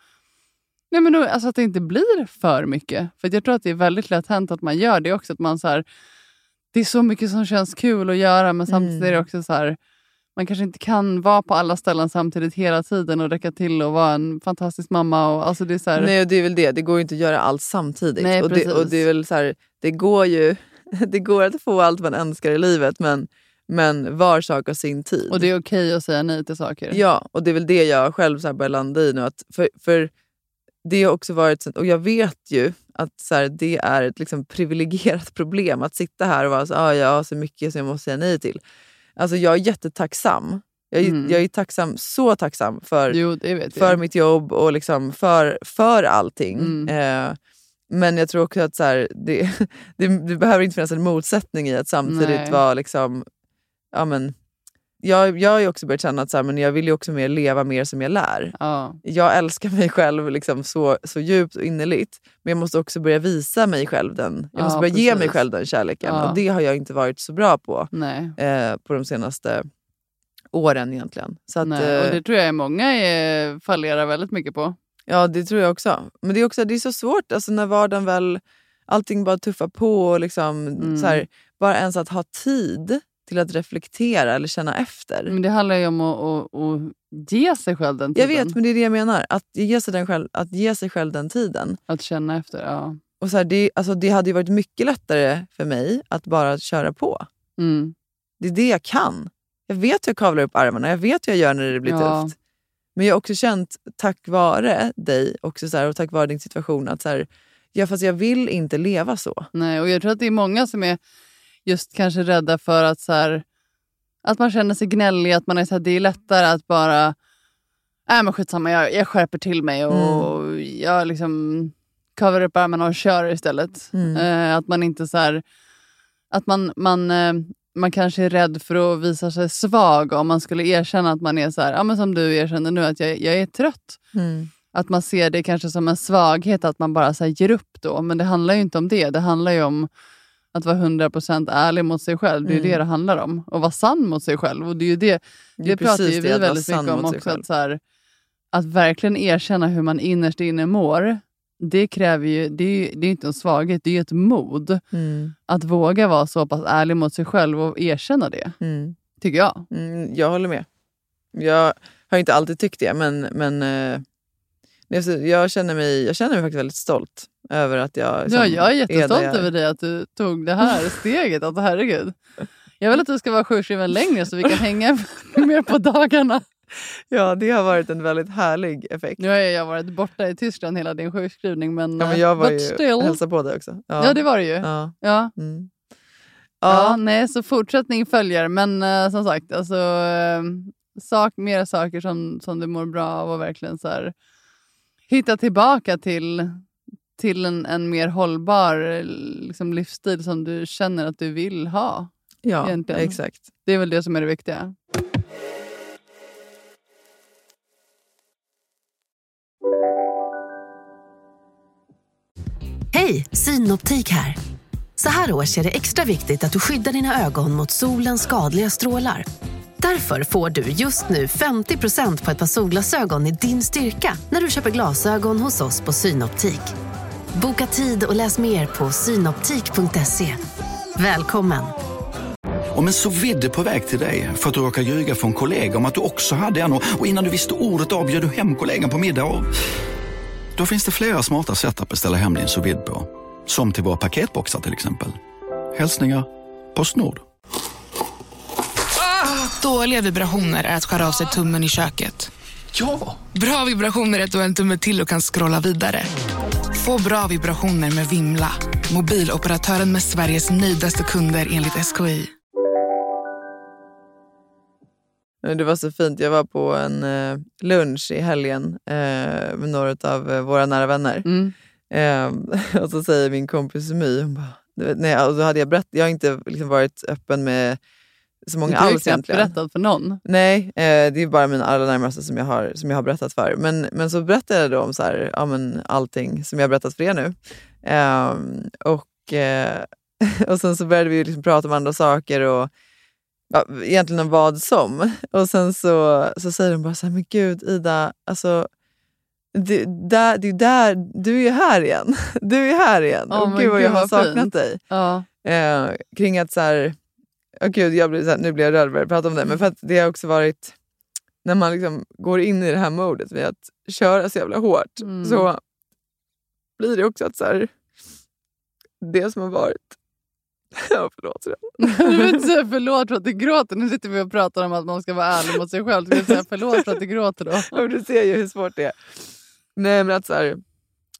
Nej, men då, alltså att det inte blir för mycket. För jag tror att det är väldigt lätt hänt att man gör det också. Att man så här, det är så mycket som känns kul att göra men samtidigt Mm. är det också så här, man kanske inte kan vara på alla ställen samtidigt hela tiden och räcka till och vara en fantastisk mamma. Och, alltså det är så här, Nej, och det är väl det. Det går ju inte att göra allt samtidigt. Nej, och, det, och det är väl så här, det går ju det går att få allt man önskar i livet men, men var sak har sin tid. och det är okej att säga nej till saker. Ja, och det är väl det jag själv så här börjar landa i nu. Att för, för det har också varit, och jag vet ju att så här, det är ett liksom privilegierat problem att sitta här och vara så ah, jag har så mycket som jag måste säga nej till. Alltså jag är jättetacksam. Jag är, Mm. jag är tacksam, så tacksam för, Jo, för jag. mitt jobb och liksom för, för allting. Mm. Eh, men jag tror också att så här, det, det, det behöver inte finnas en motsättning i att samtidigt Nej. vara liksom... Ja, men, jag, jag har ju också börjat känna att så här, men jag vill ju också mer leva mer som jag lär. Ja. Jag älskar mig själv liksom så, så djupt och innerligt. Men jag måste också börja visa mig själv den. Jag Ja, måste börja ge mig precis. själv den kärleken. Ja. Och det har jag inte varit så bra på eh, på de senaste åren egentligen. Så att, Nej. Och eh, det tror jag många är, fallerar väldigt mycket på. Ja, det tror jag också. Men det är också det är så svårt alltså, när vardagen väl... Allting bara tuffar på. Och liksom, Mm. så här, bara ens att ha tid till att reflektera eller känna efter. Men det handlar ju om att, att, att ge sig själv den jag tiden. vet, men det är det jag menar. Att ge sig, den själv, att ge sig själv den tiden. Att känna efter, ja. Och så här, det, alltså, det hade ju varit mycket lättare för mig att bara köra på. Mm. Det är det jag kan. Jag vet hur jag kavlar upp armarna, jag vet hur jag gör när det blir Ja. tufft. Men jag har också känt, tack vare dig också så här, och tack vare din situation, att så här, ja, fast jag vill inte leva så. Nej, och jag tror att det är många som är just kanske rädda för att så här, att man känner sig gnällig, att man är så här, det är lättare att bara äh, men skitsamma, jag, jag skärper till mig och jag liksom kavar upp armarna och kör istället. Mm. Eh, att man inte så här, att man, man, eh, man kanske är rädd för att visa sig svag om man skulle erkänna att man är så här, ja, men som du erkänner nu, att jag, jag är trött. Mm. Att man ser det kanske som en svaghet att man bara så ger upp då. Men det handlar ju inte om det. Det handlar ju om att vara 100% ärlig mot sig själv. Det är Mm. det det handlar om. Och vara sann mot sig själv. Och det är ju det, Det det, pratar ju det, vi vara väldigt mycket om också. Att, så här, att verkligen erkänna hur man innerst inne mår. det kräver ju, det är ju det är inte en svaghet, det är ett mod. Mm. Att våga vara så pass ärlig mot sig själv och erkänna det, Mm. tycker jag. Mm, jag håller med. Jag har inte alltid tyckt det, men, men eh, det är så- jag, känner mig, jag känner mig faktiskt väldigt stolt över att jag... Ja, liksom jag är jättestolt jag över dig att du tog det här steget. Alltså, herregud. Jag vill att du ska vara sjukskriven längre så vi kan hänga mer på dagarna. Ja, det har varit en väldigt härlig effekt. Nu har jag varit borta i Tyskland hela din sjukskrivning men, Ja, men jag var ju still. hälsade på dig också. Ja. det var det ju. Ja. Ja. Ja. Mm. Ja. nej, så fortsättning följer. Men eh, som sagt, alltså, eh, sak, mer saker som, som du mår bra av och verkligen så här, hitta tillbaka till, till en, en mer hållbar liksom, livsstil som du känner att du vill ha. ja Egentligen. exakt. Det är väl det som är det viktiga. Hej, Synoptik här. Så här års är det extra viktigt att du skyddar dina ögon mot solens skadliga strålar. Därför får du just nu 50% på ett par solglasögon i din styrka när du köper glasögon hos oss på Synoptik. Boka tid och läs mer på synoptik.se. Välkommen! Om en så vidde på väg till dig för att du råkar ljuga från kollega om att du också hade en och och innan du visste ordet av bjöd du hem kollegan på middag och... Då finns det flera smarta sätt att beställa hem din sous vide på. Som till våra paketboxar till exempel. Hälsningar Postnord. Dåliga vibrationer är att skära av sig tummen i köket. Ja! Bra vibrationer är att du har en tumme till och kan scrolla vidare. Få bra vibrationer med Vimla. Mobiloperatören med Sveriges nöjdaste kunder enligt SKI. Det var så fint. Jag var på en eh, lunch i helgen eh, med några av eh, våra nära vänner. Mm. Eh, och så säger min kompis My, hon bara, nej, och då hade jag, berätt, jag har inte liksom varit öppen med så många Du har ju alls knappt egentligen. berättat för någon. Nej, eh, det är bara mina allra närmaste som jag har, som jag har berättat för. Men, men så berättade jag då om så här, ja, men allting som jag har berättat för er nu. Ehm, och, eh, och sen så började vi liksom prata om andra saker och ja, egentligen om vad som. Och sen så, så säger de bara så här, men gud Ida, alltså det, där, det är där, du är ju här igen. Du är här igen. Åh, och gud vad jag har saknat fint. dig. Ja. Eh, kring att så här, oh gud, jag blir så här, nu blir jag rörd jag pratar om det, men för att det har också varit när man liksom går in i det här modet med att köra så jävla hårt Mm. så blir det också att så här, det som har varit... Ja, förlåt. Du vill inte säga förlåt för att du gråter. Nu sitter vi och pratar om att man ska vara ärlig mot sig själv. Du vill säga förlåt för att du gråter då. Ja, Du ser ju hur svårt det är. Nej, men att så här,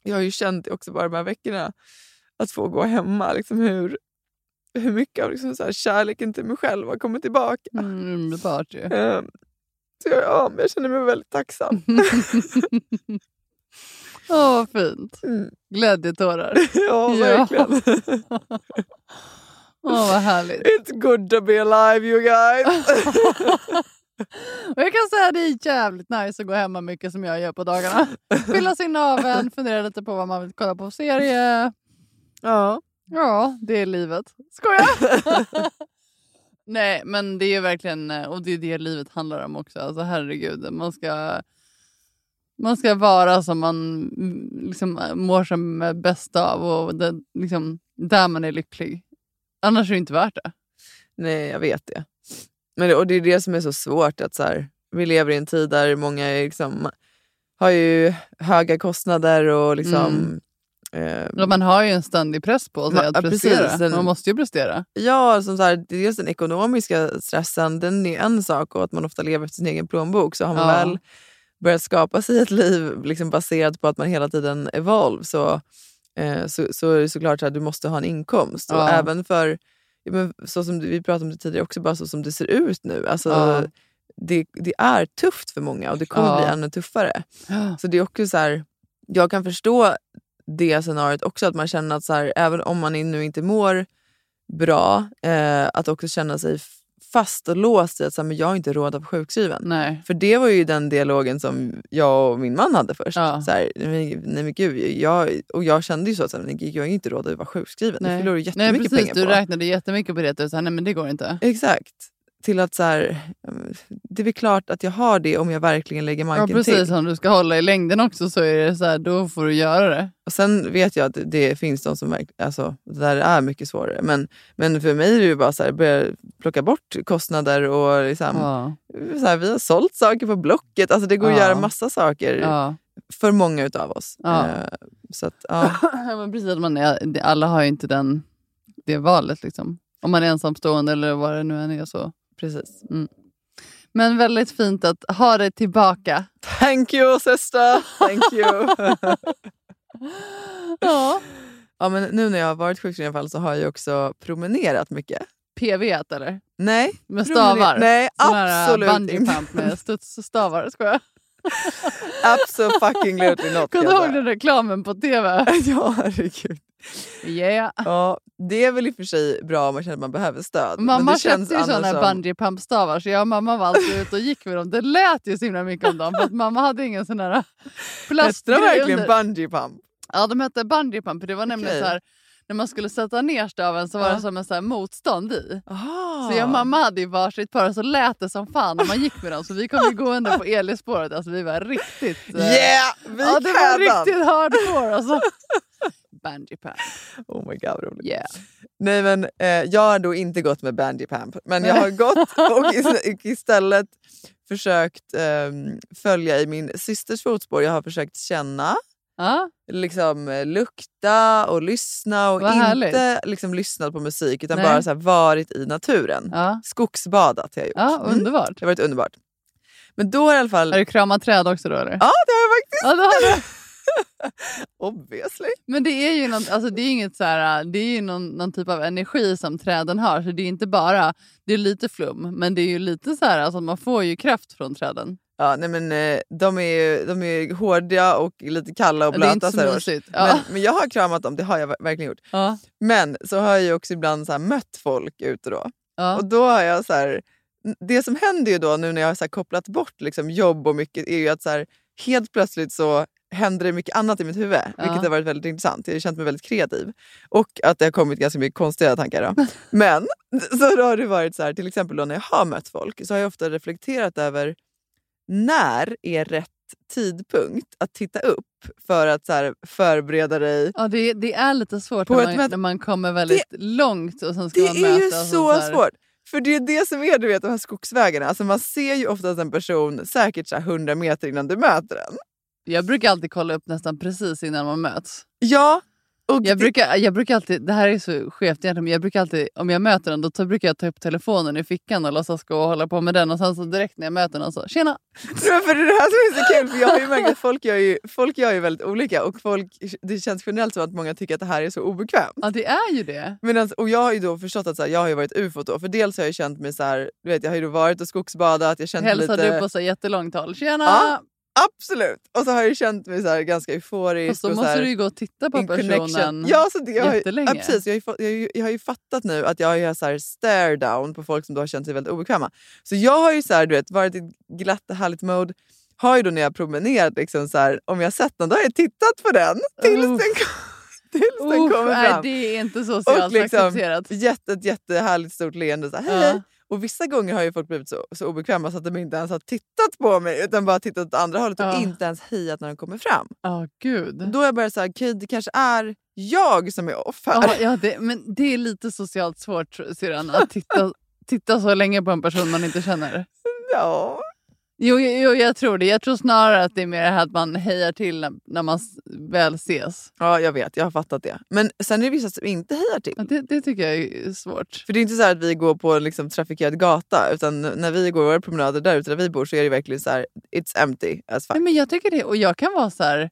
jag har ju känt också bara de här veckorna att få gå hemma, liksom hur, hur mycket av liksom så här, kärleken till mig själv har kommit tillbaka. Mm, underbart ju. Ehm, Så jag, ja, jag känner mig väldigt tacksam. Åh, vad fint. Mm. Glädjetårar. Ja, Ja. verkligen. Åh, vad härligt. It's good to be alive you guys. Jag kan säga att det är jävligt nice att gå hemma mycket som jag gör på dagarna. Fylla sin naveln, fundera lite på vad man vill kolla på serie. ja. Ja, det är livet. Skojar! Nej, men det är ju verkligen, och det är det livet handlar om också. Alltså herregud, man ska, man ska vara som man mm, liksom, mår som bäst av och det, liksom, där man är lycklig. Annars är det inte värt det. Nej, jag vet det. Men det, och det är det som är så svårt. att så här, Vi lever i en tid där många liksom, har ju höga kostnader och liksom... eh, man har ju en ständig press på sig att prestera. precis, den- Man måste ju prestera. Ja, som så här, dels den ekonomiska stressen, den är en sak och att man ofta lever efter sin egen plånbok. Så har man Ja. väl börjat skapa sig ett liv liksom baserat på att man hela tiden evolve så, eh, så, så är det såklart att du måste ha en inkomst. Och Ja. även för, ja, men så som vi pratade om det tidigare, också bara så som det ser ut nu. Alltså, Ja. det, det är tufft för många och det kommer bli ännu tuffare. Så det är också så här, jag kan förstå det scenariot också, att man känner att så här, även om man nu inte mår bra, eh, att också känna sig fast och låst i att så här, men jag har inte råd att vara sjukskriven. Nej. För det var ju den dialogen som jag och min man hade först. Ja. Så här, nej, men- nej men gud, jag, och jag kände ju så att så här, nej, jag har inte råd att vara sjukskriven. Det Nej. förlorar du Nej, jättemycket precis. pengar Du på. räknade jättemycket på det. Du sa, nej men det går inte. Exakt. Till att så här, det är väl klart att jag har det om jag verkligen lägger Ja, manken precis. till. Om du ska hålla i längden också så är det så här, då får du göra det. Och sen vet jag att det, det finns de som alltså, det där är mycket svårare. Men, men för mig är det ju bara så här, börja plocka bort kostnader och liksom, Ja. så här, vi har sålt saker på Blocket. Alltså det går att Ja. göra massa saker Ja. för många utav oss. Ja. Eh, så att, ja. Ja, men precis, att man är, det- alla har ju inte den, det valet. Liksom. Om man är ensamstående eller vad det nu än är. så. Precis. Mm. Men väldigt fint att ha det tillbaka. Thank you sister! Thank you! Ja. ja, men nu när jag har varit sjukskriven i alla fall så har jag också promenerat mycket. PV eller? Nej. Med stavar? Nej, absolut inte. med studsstavar. Ska jag? Absolutely not. Kommer du ihåg den reklamen på tv? ja, herregud. Yeah. Ja, det är väl i och för sig bra om man känner att man behöver stöd. men Mamma känns köpte ju här som- bungee pump stavar så jag och mamma var alltid ute och gick med dem. Det lät ju så himla mycket om dem för att mamma hade ingen sån här Hette plastgrej de verkligen under. bungee pump? Ja, de hette bungee pump. Det var nämligen Okej. så här, när man skulle sätta ner staven så var Ja. det som en så här motstånd i. Aha. Så jag och mamma hade ju varsitt par och så lät det som fan när man gick med dem. Så vi kom ju gående på Elispåret. Alltså vi var riktigt... eh, Yeah! Vi ja, det var riktigt hardcore alltså. Bungee pump. Oh my god, vad roligt. Yeah. Nej men eh, jag har då inte gått med bungee pump. Men jag har gått och is- istället försökt ehm, följa i min systers fotspår. Jag har försökt känna, Ja. liksom eh, lukta och lyssna och Vad inte härligt. liksom lyssnat på musik utan Nej. bara så här, varit i naturen. Ja. Skogsbadat har jag gjort. ja, Mm. underbart. Det har varit underbart. Men då har i alla fall... Har du kramat träd också då eller? Ja, det har jag faktiskt. Ja, det har du. Obviously. Men det är ju, något, alltså det är inget så här, det är ju någon, någon typ av energi som träden har. Så det är inte bara, det är lite flum, men det är ju lite så här, alltså man får ju kraft från träden. Ja, nej men, eh, de, är ju, de är ju hårda och lite kalla och Ja, det är blöta. inte så så mysigt. Ja. Men, men jag har kramat dem, det har jag ver- verkligen gjort. Ja. Men så har jag ju också ibland så här mött folk ute då. Ja. Och då har jag så här, det som händer ju då nu när jag har så här kopplat bort liksom jobb och mycket är ju att så här, helt plötsligt så händer det mycket annat i mitt huvud. Vilket har varit väldigt intressant. Jag har känt mig väldigt kreativ. Och att det har kommit ganska mycket konstiga tankar. Då. Men så då har det varit så här, till exempel då när jag har mött folk så har jag ofta reflekterat över när är rätt tidpunkt att titta upp för att så förbereda dig. Ja, det, det är lite svårt när man, när man kommer väldigt långt och sen ska Det man är ju så här. svårt. För det är det som är du vet, de här skogsvägarna. Alltså man ser ju oftast en person säkert så här 100 meter innan du möter den. Jag brukar alltid kolla upp nästan precis innan man möts. Ja. Och Jag det- brukar, jag brukar alltid, det här är så skevt egentligen, men jag brukar alltid, om jag möter någon då brukar jag ta upp telefonen i fickan och låtsas gå och hålla på med den och sen så direkt när jag möter någon så tjena! För det är det här som är så kul, för jag har ju märkt att folk gör ju, folk gör ju väldigt olika och folk, det känns generellt som att många tycker att det här är så obekvämt. Ja det är ju det. Men och jag har ju då förstått att så här, jag har ju varit ufo då, för dels har jag känt mig så här, du vet jag har ju varit och skogsbadat, jag känt mig Hälsar lite... du på så jättelångt håll, tjena! Ja, absolut! Och så har jag känt mig så ganska euforisk. Fast då och så måste här, du ju gå och titta på personen Ja, så det, jag, har, jättelänge. ja, precis, jag, har jag, jag har ju fattat nu att jag har ju så här stare down på folk som då har känt sig väldigt obekväma. Så jag har ju så här, du vet, varit i glatt och härligt mode. Har ju då när jag promenerat, liksom så här, om jag har sett någon, då har jag tittat på den tills den, kom- tills den Uff, kommer nej, fram. det är inte socialt och liksom accepterat. jätte, ett jättehärligt stort leende. Så här, hej, Ja. hej. Och vissa gånger har ju folk blivit så, så obekväma så att de inte ens har tittat på mig utan bara tittat åt andra hållet och Ja. inte ens hejat när de kommer fram. Ja, gud. Då är jag bara såhär, okej det kanske är jag som är off här. Ja, ja, det, men det är lite socialt svårt syrran, att titta, titta så länge på en person man inte känner. Ja. Jo, jo, jag tror det. Jag tror snarare att det är mer det här att man hejar till när, när man väl ses. Ja, jag vet. Jag har fattat det. Men sen är det vissa som inte hejar till. Ja, det, det tycker jag är svårt. För det är inte så här att vi går på en liksom, trafikerad gata utan när vi går våra promenader där ute där vi bor så är det verkligen så här, it's empty as fuck. Nej, men jag tycker det. Och jag kan vara så här...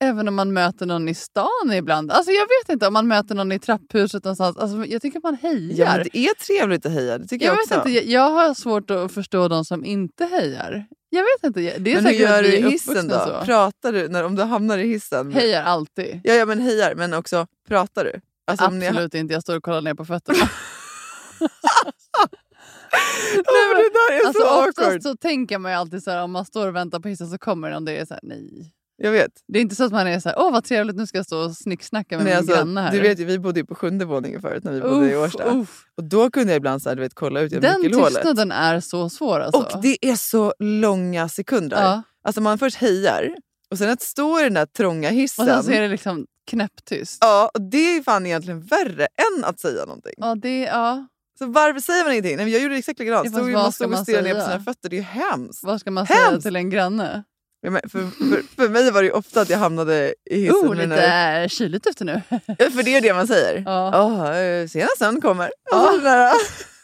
Även om man möter någon i stan ibland. Alltså jag vet inte om man möter någon i trapphuset någonstans. Alltså jag tycker man hejar. Ja, det är trevligt att heja, det tycker jag, jag, också. vet inte, jag, jag har svårt att förstå de som inte hejar. Jag vet inte. Det är men hur säkert att gör du i hissen då? så. Pratar du när, om du hamnar i hissen? Hejar alltid. Ja, ja, men hejar. Men också, pratar du? Alltså, Absolut inte. Jag står och kollar ner på fötterna. Nej, men det där är alltså, så oftast awkward. så tänker man ju alltid så här, om man står och väntar på hissen så kommer någon. Det är så här, nej. Jag vet. Det är inte så att man är så här, åh vad trevligt nu ska jag stå och snicksnacka med Nej, min alltså, granne här. du vet ju, vi bodde ju på sjunde våningen förut när vi bodde i Uff, Årsta. uff. Och då kunde jag ibland så här, du vet, kolla ut genom Den tystnaden är så svår alltså. Och det är så långa sekunder. Ja. Alltså man först hejar och sen att stå i den där trånga hissen. Och sen så är det liksom knäpptyst. Ja, och det är fan egentligen värre än att säga någonting. Ja, det, ja. Så varför säger man ingenting? Nej, men jag gjorde exakt likadant. Stod, man stod och stirrade ner på säga? sina fötter. Det är ju hemskt. Vad ska man säga Hemskt! till en granne? För, för, för mig var det ofta att jag hamnade i hissen. Oh, lite när- kyligt ute nu. Ja, för det är det man säger. Ja. Oh, sena sömn kommer. Ja. Där.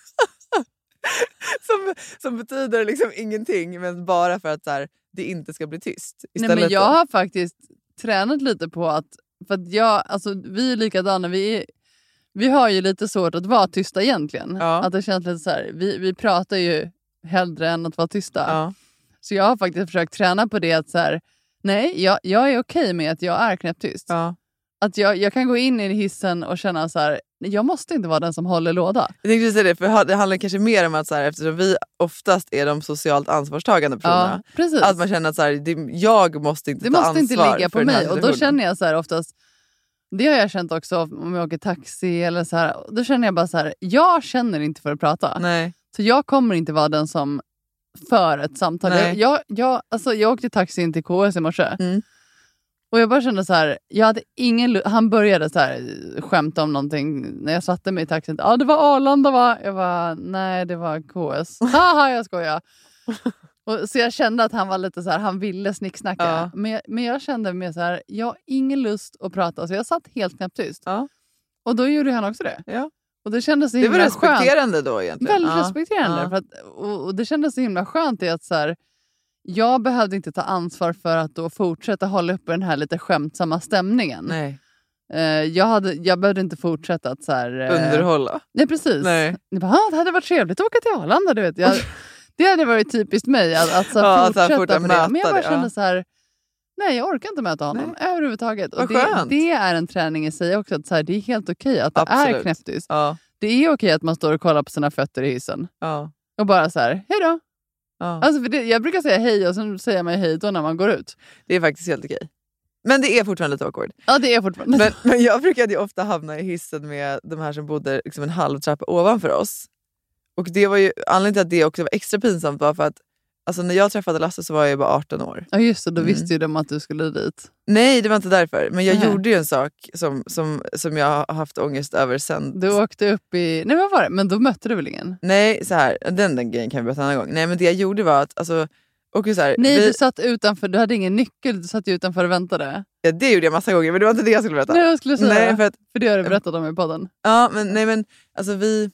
som, som betyder liksom ingenting men bara för att så här, det inte ska bli tyst. Nej, men jag har faktiskt tränat lite på att, för att jag, alltså, vi är likadana, vi, är, vi har ju lite svårt att vara tysta egentligen. Ja. Att det känns lite så här, vi, vi pratar ju hellre än att vara tysta. Ja. Så jag har faktiskt försökt träna på det att så här, nej, jag, jag är okej med att jag är knäpptyst. Ja. Att jag, jag kan gå in i hissen och känna så här, jag måste inte vara den som håller låda. Jag tänkte säga det, för det handlar kanske mer om att så här, eftersom vi oftast är de socialt ansvarstagande personerna. Ja. Att man känner att så här, det, jag måste inte Det ta måste inte ansvar ligga för på mig. Och då känner jag så här oftast, det har jag känt också om jag åker taxi eller så här. Då känner jag bara så här, jag känner inte för att prata. Nej. Så jag kommer inte vara den som för ett samtal. Nej. Jag, jag, alltså jag åkte taxi in till KS i morse. Mm. Och jag bara kände så här, jag hade ingen Han började så här, skämta om någonting när jag satte mig i taxin. Ja, det var Arlanda va? Jag var nej det var KS. Haha, jag skojar. Och, så jag kände att han var lite så här, han ville snicksnacka. Ja. Men, jag- men jag kände mer så här, jag har ingen lust att prata. Så jag satt helt knäpptyst. Ja. Och då gjorde han också det. Ja. Och det kändes så Det var himla skönt. respekterande då egentligen. Väldigt Ja. respekterande. Ja. För att, och, och det kändes så himla skönt i att så här, jag behövde inte ta ansvar för att då fortsätta hålla uppe den här lite skämtsamma stämningen. Nej. Eh, jag, hade, jag behövde inte fortsätta att så här, eh, Underhålla. Nej, precis. Nej. Jag bara, "Ah, det hade varit trevligt att åka till Arlanda. Du vet. Jag, det hade varit typiskt mig att, att så här, Ja, att så fortsätta fortsätta med det. Men jag bara kände ja. så här, nej jag orkar inte möta honom överhuvudtaget. Och det, det är en träning i sig också. Att så här, det är helt okej att det är Absolut. knäpptyst. Ja. Det är okej att man står och kollar på sina fötter i hissen. Ja. Och bara så här, hej då. Ja. Alltså det, jag brukar säga hej och sen säger man hej då när man går ut. Det är faktiskt helt okej. Men det är fortfarande lite awkward. Ja det är fortfarande. Men, men jag brukade ju ofta hamna i hissen med de här som bodde liksom en halv trappa ovanför oss. Och det var ju, anledningen till att det också var extra pinsamt var för att alltså, när jag träffade Lasse så var jag bara 18 år. Ja just det, då Mm. visste ju de att du skulle dit. Nej, det var inte därför. Men jag Nähä. gjorde ju en sak som, som, som jag har haft ångest över sen. Du åkte upp i... Nej vad var det? Men då mötte du väl ingen? Nej, så här, den, den grejen kan vi berätta en annan gång. Nej, men det jag gjorde var att... Alltså, och så här, Nej vi, du satt utanför, du hade ingen nyckel, du satt ju utanför och väntade. ja, det gjorde jag massa gånger, men det var inte det jag skulle berätta. Nej jag skulle säga Nej, för att, för det har du berättat om i podden. Ja, men, nej, men alltså vi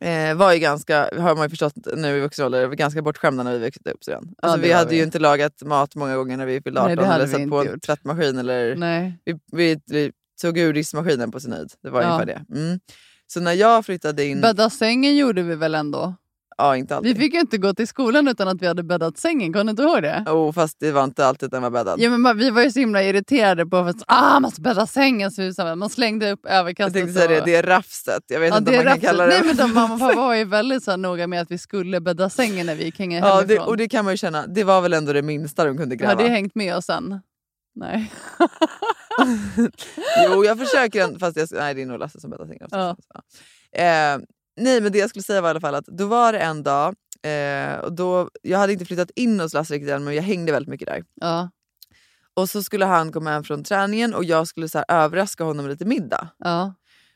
eh, var ju ganska, har man ju förstått nu i vuxen ålder, ganska bortskämda när vi växte upp. Sedan. Ja, Alltså, det vi hade vi. ju inte lagat mat många gånger när vi fyllde 18 Nej, det hade eller satt på en tvättmaskin. Eller, Nej. vi, vi, vi tog ur diskmaskinen på sin höjd. Det var Ja. ungefär det. Mm. Så när jag flyttade in... Bädda sängen gjorde vi väl ändå? Ja, inte alltid. Vi fick ju inte gå till skolan utan att vi hade bäddat sängen, kommer du inte ihåg det? Oh, fast det var inte alltid den var bäddad. Ja, men vi var ju så himla irriterade på att ah, man måste bädda sängen. Så vi man slängde upp jag överkastet. tänkte säga det, det är rafset. Jag vet Ja, inte det om man kan rafset. kalla det Nej, men de, mamma och pappa var ju väldigt så här, noga med att vi skulle bädda sängen när vi gick hänga ja, det, hemifrån. Och det kan man ju känna, det var väl ändå det minsta de kunde gräva. Har det hängt med oss sen? Nej. Jo, jag försöker fast jag, nej, det är nog Lasse som bäddar sängen. Ja. Eh, nej, men det jag skulle säga var i alla fall att då var det en dag, eh, och då, jag hade inte flyttat in hos Lasse riktigt än, men jag hängde väldigt mycket där. Ja. Och så skulle han komma hem från träningen och jag skulle så här, överraska honom med lite middag. Ja.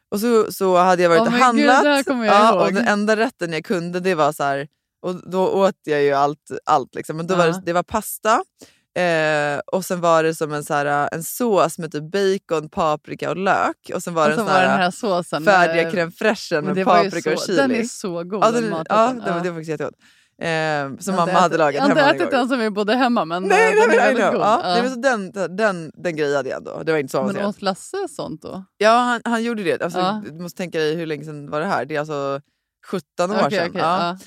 Och så, så hade jag varit Åh, och gud, handlat. jag ja, och den enda rätten jag kunde det var så här, och då åt jag ju allt. allt liksom. Men då var Ja. det, det var pasta eh, och sen var det som en, så här, en sås med typ bacon, paprika och lök. Och sen var Och det en var sån den här, såsen. färdiga med- crème fraîchen med var paprika och så- chili. Den är så god Ja, den den, ja, var, Ja. det var faktiskt jättegott. Eh, som mamma ätit- hade lagat Jag har inte hemma ätit den som vi bodde hemma men Nej, eh, nej, den är nej, väldigt nej. god. Ja, Ja. nej, så den, den, den grejade jag ändå. Det var inte så Men åt Lasse sånt då? Ja, han, han gjorde det. Alltså, Ja. Du måste tänka dig hur länge sedan var det här? Det är alltså 17 år Okej, sedan. ja. ja.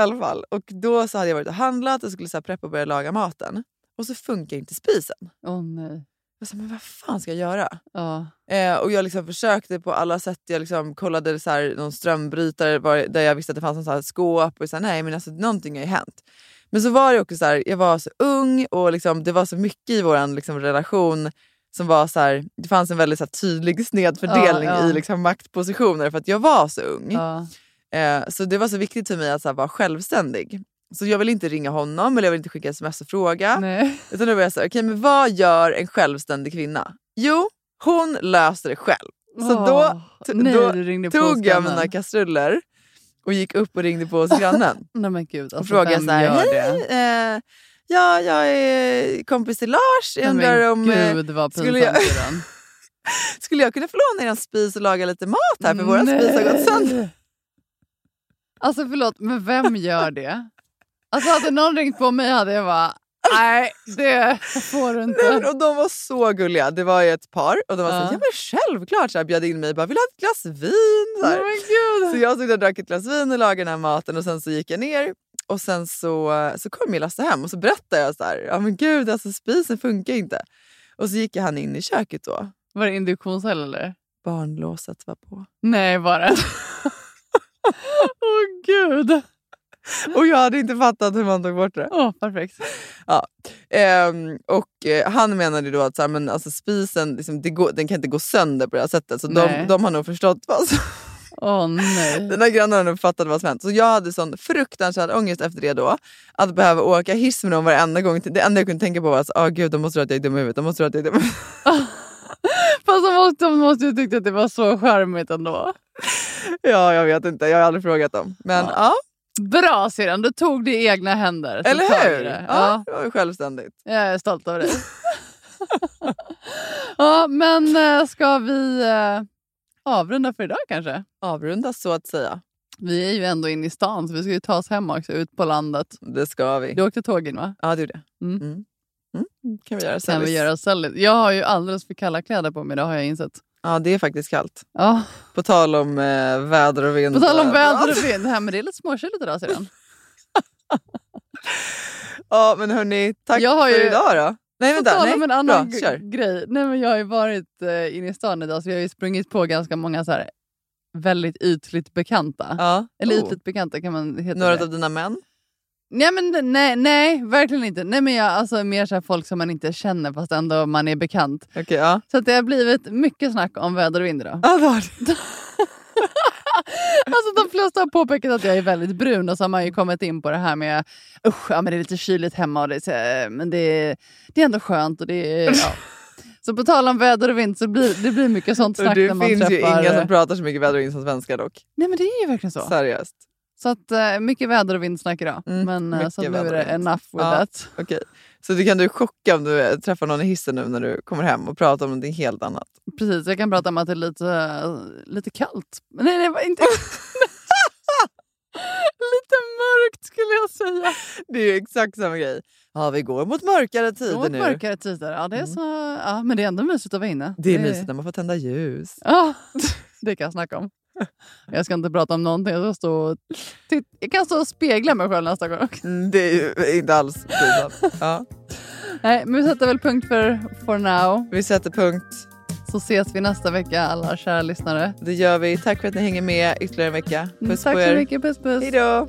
I alla fall. Och då så hade jag varit och handlat och skulle så här preppa och börja laga maten. Och så funkar inte spisen. Åh nej. Jag sa, men vad fan ska jag göra? Ja. Eh, och jag liksom försökte på alla sätt. Jag liksom kollade så här, någon strömbrytare var, där jag visste att det fanns någon så här skåp. Och så här, nej men alltså någonting har ju hänt. Men så var det också så här, jag var så ung och liksom, det var så mycket i vår liksom, relation som var så här, det fanns en väldigt så här, tydlig snedfördelning Ja, ja. i liksom, maktpositioner för att jag var så ung. Eh, så det var så viktigt för mig att så vara självständig. Så jag vill inte ringa honom eller jag vill inte skicka sms och fråga. Nej. Utan då var jag så här, okej men vad gör en självständig kvinna? Jo, hon löser det själv. Så Åh, då, nej, då tog jag mina kastruller och gick upp och ringde på hos grannen. Nej men gud, och alltså, frågade vem så här, hej, eh, ja, jag är kompis till Lars. Jag undrar om eh, gud vad skulle jag, pinsamt redan. skulle jag kunna få låna er spis och laga lite mat här för våra spis har gått sönder. Alltså förlåt, men vem gör det? Alltså hade någon ringt på mig hade jag bara, nej det får du Nej, inte. men, och de var så gulliga. Det var ett par och de var så Ja. här, ja men självklart så här, bjöd in mig bara, vill ha ett glas vin? Så, här. Oh så jag stod och drack ett glas vin och lagade den här maten och sen så gick jag ner och sen så, så kom min Lasse hem och så berättade jag så här, ja men gud alltså spisen funkar inte. Och så gick han in i köket då. Var det induktionscell eller? Barnlåset var på. Nej bara. Åh gud. Och jag hade inte fattat hur man tog bort det. Åh, perfekt. Ja. Ehm, och eh, han menade då att så här, men alltså, spisen liksom, det går, den kan inte gå sönder på det här sättet. Så de, Nej. de har nog förstått vad som... Åh nej. Den här grannen har nog fattat vad som hänt. Så jag hade sån fruktansvärd ångest efter det då. Att behöva åka hiss med dem varenda gång. Det enda jag kunde tänka på var att oh, gud, de måste tro att jag är dum i huvudet. De måste tro att jag är dum i huvudet. Fast de måste, de måste ju tyckt att det var så charmigt ändå. Ja, jag vet inte. Jag har aldrig frågat dem. Men ja, Bra syrran, du tog det i egna händer. Eller hur? det. Ja, Ja. det var självständigt. Jag är stolt över dig. ja, men eh, ska vi eh, avrunda för idag kanske? Avrunda så att säga. Vi är ju ändå inne i stan så vi ska ju ta oss hem också, ut på landet. Det ska vi. Du åkte tåg in va? Ja, det gjorde jag. Mm. Mm. Mm. kan vi göra Kan sällis. vi göra sälligt. Jag har ju alldeles för kalla kläder på mig, det har jag insett. Ja, det är faktiskt kallt. Ja. På tal om eh, väder och vind. På tal om väder och vind, här, men det är lite småkyligt idag sedan. Ja, men hörni, tack Jag har för ju- idag då. Nej, På vänta. tal Nej, om en annan bra, grej. Nej, men jag har ju varit eh, inne i stan idag så jag har ju sprungit på ganska många så här, väldigt ytligt bekanta. Ja. Eller Oh. ytligt bekanta kan man heta Några det. av dina män? Nej, men, nej, nej, verkligen inte. Nej, men jag, alltså, mer så här, folk som man inte känner fast ändå man är bekant. Okej, ja. Så att det har blivit mycket snack om väder och vind idag. Det det. Alltså de flesta har påpekat att jag är väldigt brun och så har man ju kommit in på det här med usch, ja, men det är lite kyligt hemma och det är, så, här, men det det är ändå skönt. Och det ja. Så på tal om väder och vind så blir det blir mycket sånt snack när det man finns ju träffar... inga som pratar så mycket väder och vind som svenskar dock. Nej men det är ju verkligen så. Seriöst. Så att, eh, mycket väder och vindsnack idag. men eh, så nu är det enough with Ja, that. Okej. Så du kan du chocka om du eh, träffar någon i hissen nu när du kommer hem och pratar om någonting helt annat. Precis, jag kan prata om att det är lite, lite kallt. Nej, det var inte... lite mörkt skulle jag säga. Det är ju exakt samma grej. Ja, vi går mot mörkare tider Mot nu. mörkare tider. Ja, det är så, ja, men det är ändå mysigt att vara inne. Det är mysigt när man får tända ljus. Ja, det kan jag snacka om. Jag ska inte prata om någonting. Jag, ska stå jag kan stå och spegla mig själv nästa gång. Mm, Det är inte alls pinsamt. Ja. Nej, men vi sätter väl punkt för for now. Vi sätter punkt. Så ses vi nästa vecka alla kära lyssnare. Det gör vi. Tack för att ni hänger med ytterligare en vecka. Puss Mm, Tack på så er. mycket. Puss puss. Hej då!